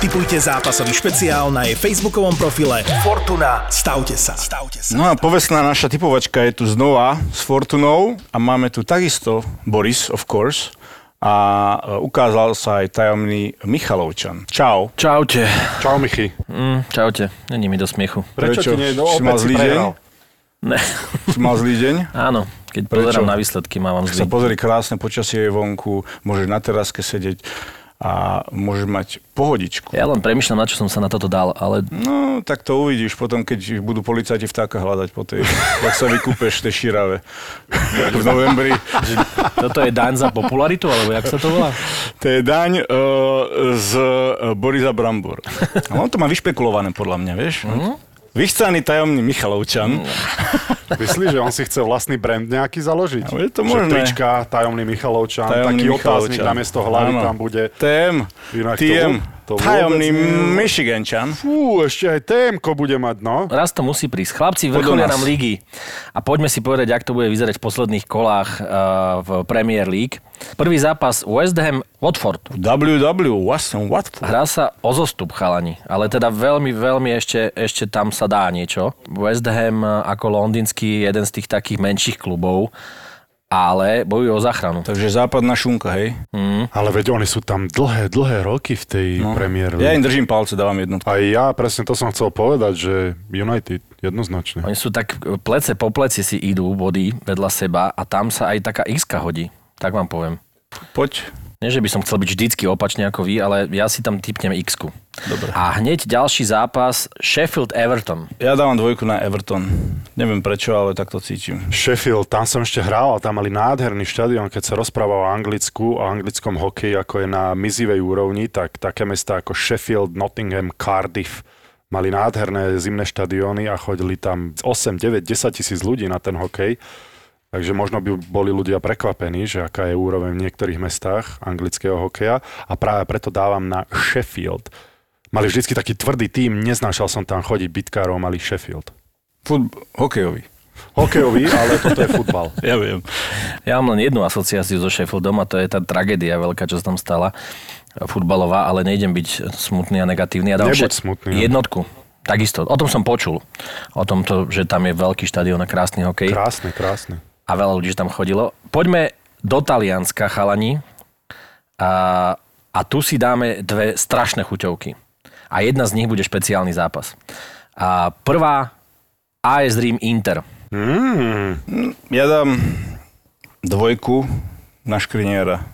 Speaker 5: Typujte zápasový špeciál na jej facebookovom profile Fortuna. Stavte sa. Stavte sa.
Speaker 4: No a povestná naša typovačka je tu znova s Fortunou a máme tu takisto Boris, of course, a e, ukázal sa aj tajomný Michalovčan. Čau.
Speaker 6: Čaute.
Speaker 2: Čau, Michy.
Speaker 6: Mm, čaute. Není mi do smiechu.
Speaker 2: Prečo,
Speaker 4: Prečo?
Speaker 2: ti nie? No,
Speaker 4: Si mal zlý deň?
Speaker 6: Ne.
Speaker 4: Si mal zlý deň?
Speaker 6: Áno, keď
Speaker 4: Prečo?
Speaker 6: pozerám na výsledky, mám
Speaker 4: Sa
Speaker 6: zlý.
Speaker 4: pozri, krásne počasie je vonku, môžeš na teraske sedieť a môžeš mať pohodičku.
Speaker 6: Ja len premyšľam, na čo som sa na toto dal, ale
Speaker 4: No, tak to uvidíš potom, keď budú policajti vtáka hľadať po tej, jak sa vykúpeš tej širave v novembri.
Speaker 6: toto je daň za popularitu, alebo jak sa to volá?
Speaker 4: To je daň uh, z uh, Borisa Brambor. A on to má vyšpekulované podľa mňa, vieš? Mm. Vychcaný tajomný Michalovčan.
Speaker 2: Myslíš, že on si chce vlastný brand nejaký založiť?
Speaker 4: No, je to
Speaker 2: Že
Speaker 4: možné.
Speaker 2: trička, tajomný Michalovčan,
Speaker 4: Tajomný
Speaker 2: taký otáznik
Speaker 4: Michalovčan.
Speaker 2: namiesto hlavy tam bude.
Speaker 4: TM.
Speaker 2: Inak to
Speaker 4: TM.
Speaker 2: vô- to
Speaker 4: Tajomný Michigančan.
Speaker 2: Fú, ešte aj TM-ko bude mať, no.
Speaker 6: Raz to musí prísť. Chlapci, vrcholia nám lígy. A poďme si povedať, ak to bude vyzerať v posledných kolách uh, v Premier League. Prvý zápas West Ham Watford.
Speaker 4: WW, Watson, Watford.
Speaker 6: Hrá sa o zostup, chalani. Ale teda veľmi, veľmi ešte, ešte tam sa dá niečo. West Ham uh, ako londýnsky jeden z tých takých menších klubov, ale bojujú o záchranu.
Speaker 4: Takže západná šunka, hej?
Speaker 2: Ale veď oni sú tam dlhé, dlhé roky v tej no. Premier
Speaker 4: Ja im držím palce, dávam jednotku.
Speaker 2: Aj ja presne to som chcel povedať, že United jednoznačne.
Speaker 6: Oni sú tak e, plece po pleci si idú body vedľa seba a tam sa aj taká x hodí. Tak vám poviem.
Speaker 4: Poď.
Speaker 6: Nie, že by som chcel byť vždycky opačne ako vy, ale ja si tam typnem x Dobre. A hneď ďalší zápas Sheffield-Everton.
Speaker 4: Ja dávam dvojku na Everton. Neviem prečo, ale tak to cítim.
Speaker 2: Sheffield, tam som ešte hral a tam mali nádherný štadión, keď sa rozprával o Anglicku, o anglickom hokeji, ako je na mizivej úrovni, tak také mesta ako Sheffield, Nottingham, Cardiff mali nádherné zimné štadióny a chodili tam 8, 9, 10 tisíc ľudí na ten hokej. Takže možno by boli ľudia prekvapení, že aká je úroveň v niektorých mestách anglického hokeja a práve preto dávam na Sheffield. Mali vždycky taký tvrdý tým, neznášal som tam chodiť bitkárov, mali Sheffield.
Speaker 4: Fut... Hokejový.
Speaker 2: Hokejový, ale toto je futbal.
Speaker 4: Ja viem.
Speaker 6: Ja mám len jednu asociáciu so Sheffieldom a to je tá tragédia veľká, čo sa tam stala futbalová, ale nejdem byť smutný a negatívny. Ja dám
Speaker 2: Nebuď
Speaker 6: še-
Speaker 2: smutný, no.
Speaker 6: Jednotku. Takisto. O tom som počul. O tom, že tam je veľký štadión a krásny hokej.
Speaker 2: Krásne, krásne.
Speaker 6: A veľa ľudí tam chodilo. Poďme do Talianska, chalani. A, a tu si dáme dve strašné chuťovky. A jedna z nich bude špeciálny zápas. A prvá AS Dream Inter.
Speaker 2: Mm,
Speaker 4: Ja dám dvojku na Škriniera.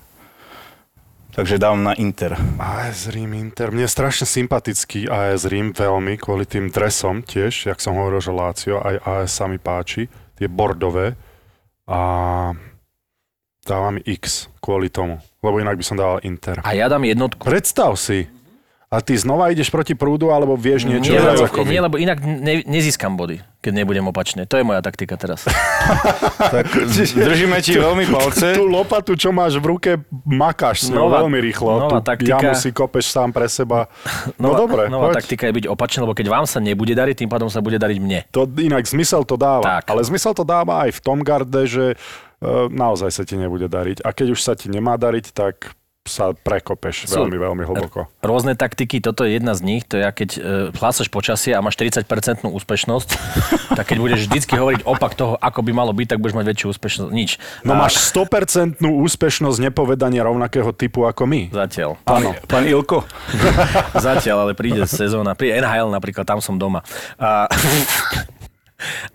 Speaker 4: Takže dám na Inter.
Speaker 2: AS Rím Inter. Mne je strašne sympatický AS Rím, veľmi, kvôli tým dresom tiež, jak som hovoril, že Lácio, aj AS sa mi páči, tie bordové. A dávam X kvôli tomu, lebo inak by som dával Inter.
Speaker 6: A ja dám jednotku.
Speaker 2: Predstav si, a ty znova ideš proti prúdu, alebo vieš niečo
Speaker 6: Nie,
Speaker 2: viac
Speaker 6: lebo,
Speaker 2: ako
Speaker 6: nie, lebo inak ne, nezískam body, keď nebudem opačne. To je moja taktika teraz.
Speaker 4: Tak držíme ti veľmi palce.
Speaker 2: Tú lopatu, čo máš v ruke, makáš s ňou veľmi rýchlo.
Speaker 6: nová
Speaker 2: Tú
Speaker 6: taktika.
Speaker 2: jamu si kopeš sám pre seba. No
Speaker 6: Nová,
Speaker 2: dobre,
Speaker 6: nová
Speaker 2: poď.
Speaker 6: taktika je byť opačne, lebo keď vám sa nebude dariť, tým pádom sa bude dariť mne.
Speaker 2: To inak zmysel to dáva.
Speaker 6: Tak.
Speaker 2: Ale zmysel to dáva aj v tom garde, že e, naozaj sa ti nebude dariť. A keď už sa ti nemá dariť, tak sa prekopeš
Speaker 6: Sú-
Speaker 2: veľmi, veľmi hlboko.
Speaker 6: Rôzne taktiky, toto je jedna z nich, to je, keď e, hlásaš počasie a máš 40% úspešnosť, tak keď budeš vždycky hovoriť opak toho, ako by malo byť, tak budeš mať väčšiu úspešnosť. Nič.
Speaker 2: No
Speaker 6: A-
Speaker 2: máš 100% úspešnosť nepovedania rovnakého typu ako my.
Speaker 6: Zatiaľ.
Speaker 2: Áno.
Speaker 4: Pán Ilko.
Speaker 6: Zatiaľ, ale príde sezóna. Príde NHL napríklad, tam som doma. A...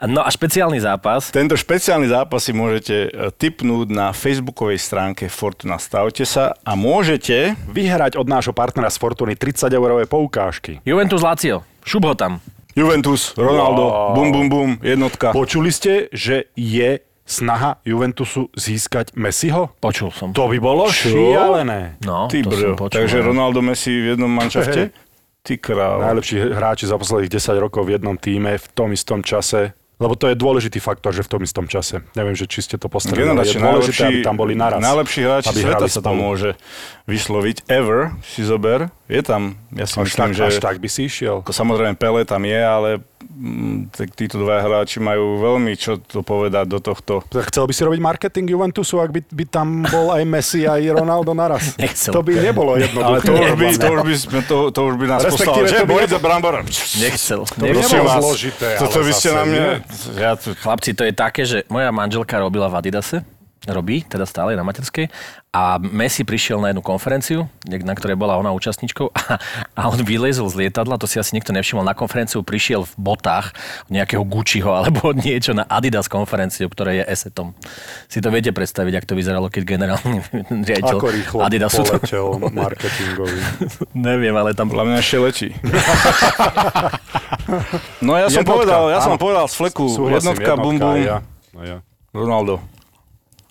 Speaker 6: No a špeciálny zápas.
Speaker 4: Tento špeciálny zápas si môžete e, tipnúť na facebookovej stránke Fortuna Stavte sa a môžete
Speaker 2: Vyhrať od nášho partnera z Fortuny 30 eurové poukážky.
Speaker 6: Juventus Lazio. Šup ho tam.
Speaker 4: Juventus, Ronaldo,
Speaker 2: Wow.
Speaker 4: bum bum bum, jednotka.
Speaker 2: Počuli ste, že je snaha Juventusu získať Messiho?
Speaker 6: Počul som.
Speaker 2: To by bolo šialené.
Speaker 6: No,
Speaker 4: Ty
Speaker 6: to som počul.
Speaker 4: takže
Speaker 6: no.
Speaker 4: Ronaldo Messi v jednom manšafte? Ty král.
Speaker 2: Najlepší hráči za posledných 10 rokov v jednom týme v tom istom čase. Lebo to je dôležitý faktor, že v tom istom čase. Neviem, že či ste to postreli, ale je dôležité,
Speaker 4: najlepší,
Speaker 2: aby tam boli naraz.
Speaker 4: najlepší hráči sveta sa tam môže vysloviť. Ever, si zober. Je tam, ja si
Speaker 2: Až
Speaker 4: myslím,
Speaker 2: tak,
Speaker 4: že...
Speaker 2: až tak by si išiel.
Speaker 4: Ako Samozrejme, Pele tam je, ale mm, tak títo dva hráči majú veľmi čo to povedať do tohto.
Speaker 2: Chcel by si robiť marketing Juventusu, ak by, by tam bol aj Messi, aj Ronaldo naraz?
Speaker 6: Nechcel.
Speaker 2: To by nebolo
Speaker 4: Ale
Speaker 2: jednoduché.
Speaker 4: to už by, to už by, sme, to, to už by nás poslalo. Že
Speaker 2: to by
Speaker 4: Boris
Speaker 2: nebolo-
Speaker 4: a Brambor.
Speaker 6: Nechcel.
Speaker 2: by
Speaker 6: Nechcel.
Speaker 2: nebolo
Speaker 4: vás.
Speaker 2: zložité,
Speaker 4: Toto
Speaker 2: ale
Speaker 4: by ste na mňa... Ja tu,
Speaker 6: Chlapci, to je také, že moja manželka robila v Adidase, robí, teda stále na materskej, a Messi prišiel na jednu konferenciu, na ktorej bola ona účastníčkou a, a on vylezol z lietadla, to si asi niekto nevšimol, na konferenciu prišiel v botách nejakého Gucciho alebo niečo na Adidas konferenciu, ktoré je esetom. Si to viete predstaviť, ak to vyzeralo, keď generálny riaditeľ
Speaker 2: Ako rýchlo
Speaker 6: Adidasu to...
Speaker 2: poletel marketingový.
Speaker 6: Neviem, ale tam
Speaker 4: mňa ešte letí. no ja som
Speaker 2: Jednotka,
Speaker 4: povedal, ja som povedal z fleku,
Speaker 2: Súhlasím,
Speaker 4: jednotka, bum bum,
Speaker 2: aj Ja. aj ja.
Speaker 4: Ronaldo.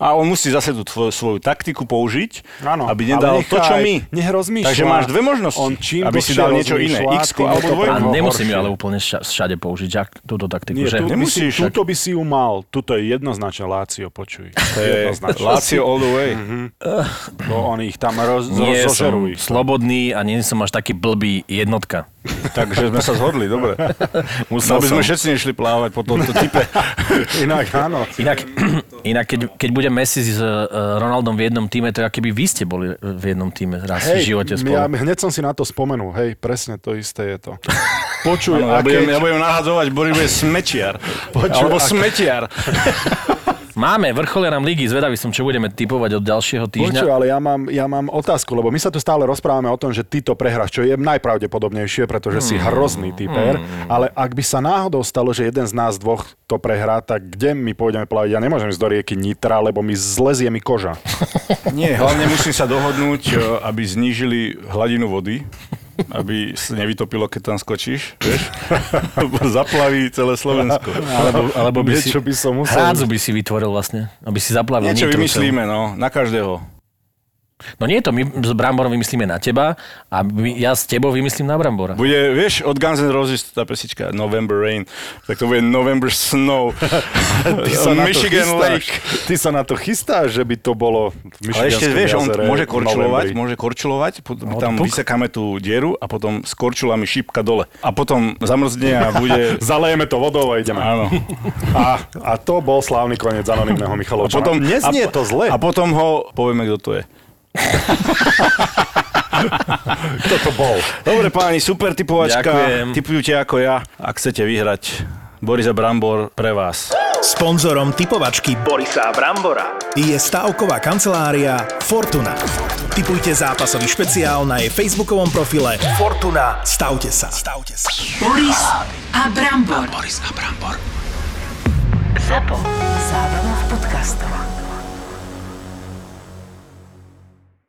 Speaker 4: A on musí zase tú tvoju, svoju taktiku použiť,
Speaker 2: Áno,
Speaker 4: aby nedal to, čo my.
Speaker 2: Nech rozmýšľa.
Speaker 4: Takže máš dve možnosti,
Speaker 2: On čím
Speaker 4: aby si dal niečo iné,
Speaker 2: tým
Speaker 4: alebo
Speaker 2: to
Speaker 4: dvojku.
Speaker 6: a nemusím ju ale úplne ša- všade použiť, ak- túto taktiku.
Speaker 2: Nie,
Speaker 6: že?
Speaker 2: tu,
Speaker 4: Nemusíš,
Speaker 2: musíš, túto by si ju mal. Tuto je jednoznačne Lácio, počuj.
Speaker 4: To je. Lazio all the way.
Speaker 2: Bo oni ich tam roz,
Speaker 6: Nie som
Speaker 2: zožerujú. ich.
Speaker 6: slobodný a nie som až taký blbý jednotka.
Speaker 4: Takže sme sa zhodli, dobre.
Speaker 6: Musel
Speaker 4: Aby sme
Speaker 6: som.
Speaker 4: všetci nešli plávať po tomto type.
Speaker 2: Inak áno.
Speaker 6: Inak, inak keď, keď bude Messi s uh, Ronaldom v jednom týme, to je ako keby vy ste boli v jednom týme raz v živote spolu.
Speaker 2: ja, hneď som si na to spomenul. Hej, presne to isté je to. Počuj,
Speaker 4: Áno,
Speaker 2: a
Speaker 4: ja, budem,
Speaker 2: keď...
Speaker 4: ja budem nahadzovať, Boris bude smečiar.
Speaker 2: Počuj,
Speaker 4: Alebo
Speaker 2: ak-
Speaker 4: smetiar.
Speaker 6: Máme vrcholeram ligy, zvedavý som, čo budeme typovať od ďalšieho týždňa.
Speaker 2: Počuj, ale ja mám, ja mám otázku, lebo my sa tu stále rozprávame o tom, že ty to prehráš, čo je najpravdepodobnejšie, pretože si hrozný typer, ale ak by sa náhodou stalo, že jeden z nás dvoch to prehrá, tak kde my pôjdeme plávať? Ja nemôžem ísť do rieky Nitra, lebo mi zlezie mi koža.
Speaker 4: Nie, hlavne musím sa dohodnúť, aby znížili hladinu vody, aby sa nevytopilo, keď tam skočíš, vieš? Zaplaví celé Slovensko.
Speaker 6: Alebo, alebo by si,
Speaker 2: Niečo by som musel...
Speaker 6: hrádzu by si vytvoril vlastne, aby si zaplavil
Speaker 4: Niečo vymyslíme, no, na každého.
Speaker 6: No nie je to, my s Bramborom vymyslíme na teba a my, ja s tebou vymyslím na Brambora.
Speaker 4: Bude, vieš, od Guns N' Roses tá pesnička November Rain, tak to bude November Snow.
Speaker 2: Ty sa na to
Speaker 4: Michigan
Speaker 2: chystáš.
Speaker 4: Lake.
Speaker 2: Ty sa na to chystáš, že by to bolo v
Speaker 4: Ale ešte vieš, on môže korčulovať,
Speaker 2: novembri.
Speaker 4: môže korčulovať, potom
Speaker 6: No,
Speaker 4: tam
Speaker 6: puk.
Speaker 4: vysekáme tú dieru a potom s korčulami šípka dole. A potom zamrzne a bude...
Speaker 2: Zalejeme to vodou a ideme.
Speaker 4: Áno.
Speaker 2: A, a to bol slávny koniec anonimného
Speaker 4: A
Speaker 2: Michalovčana.
Speaker 4: potom,
Speaker 2: Neznie
Speaker 4: a,
Speaker 2: to zle.
Speaker 4: A potom ho povieme, kto to je.
Speaker 2: Kto to bol?
Speaker 4: Dobre páni, super typovačka.
Speaker 6: Ďakujem.
Speaker 4: Typujte ako ja, ak chcete vyhrať. Boris a Brambor pre vás.
Speaker 5: Sponzorom typovačky Borisa Brambora je stavková kancelária Fortuna. Typujte zápasový špeciál na jej facebookovom profile Fortuna. Stavte sa. Stavte sa.
Speaker 1: Boris a Brambor. Boris a Brambor. Zapo. Zábrná v podcastovách.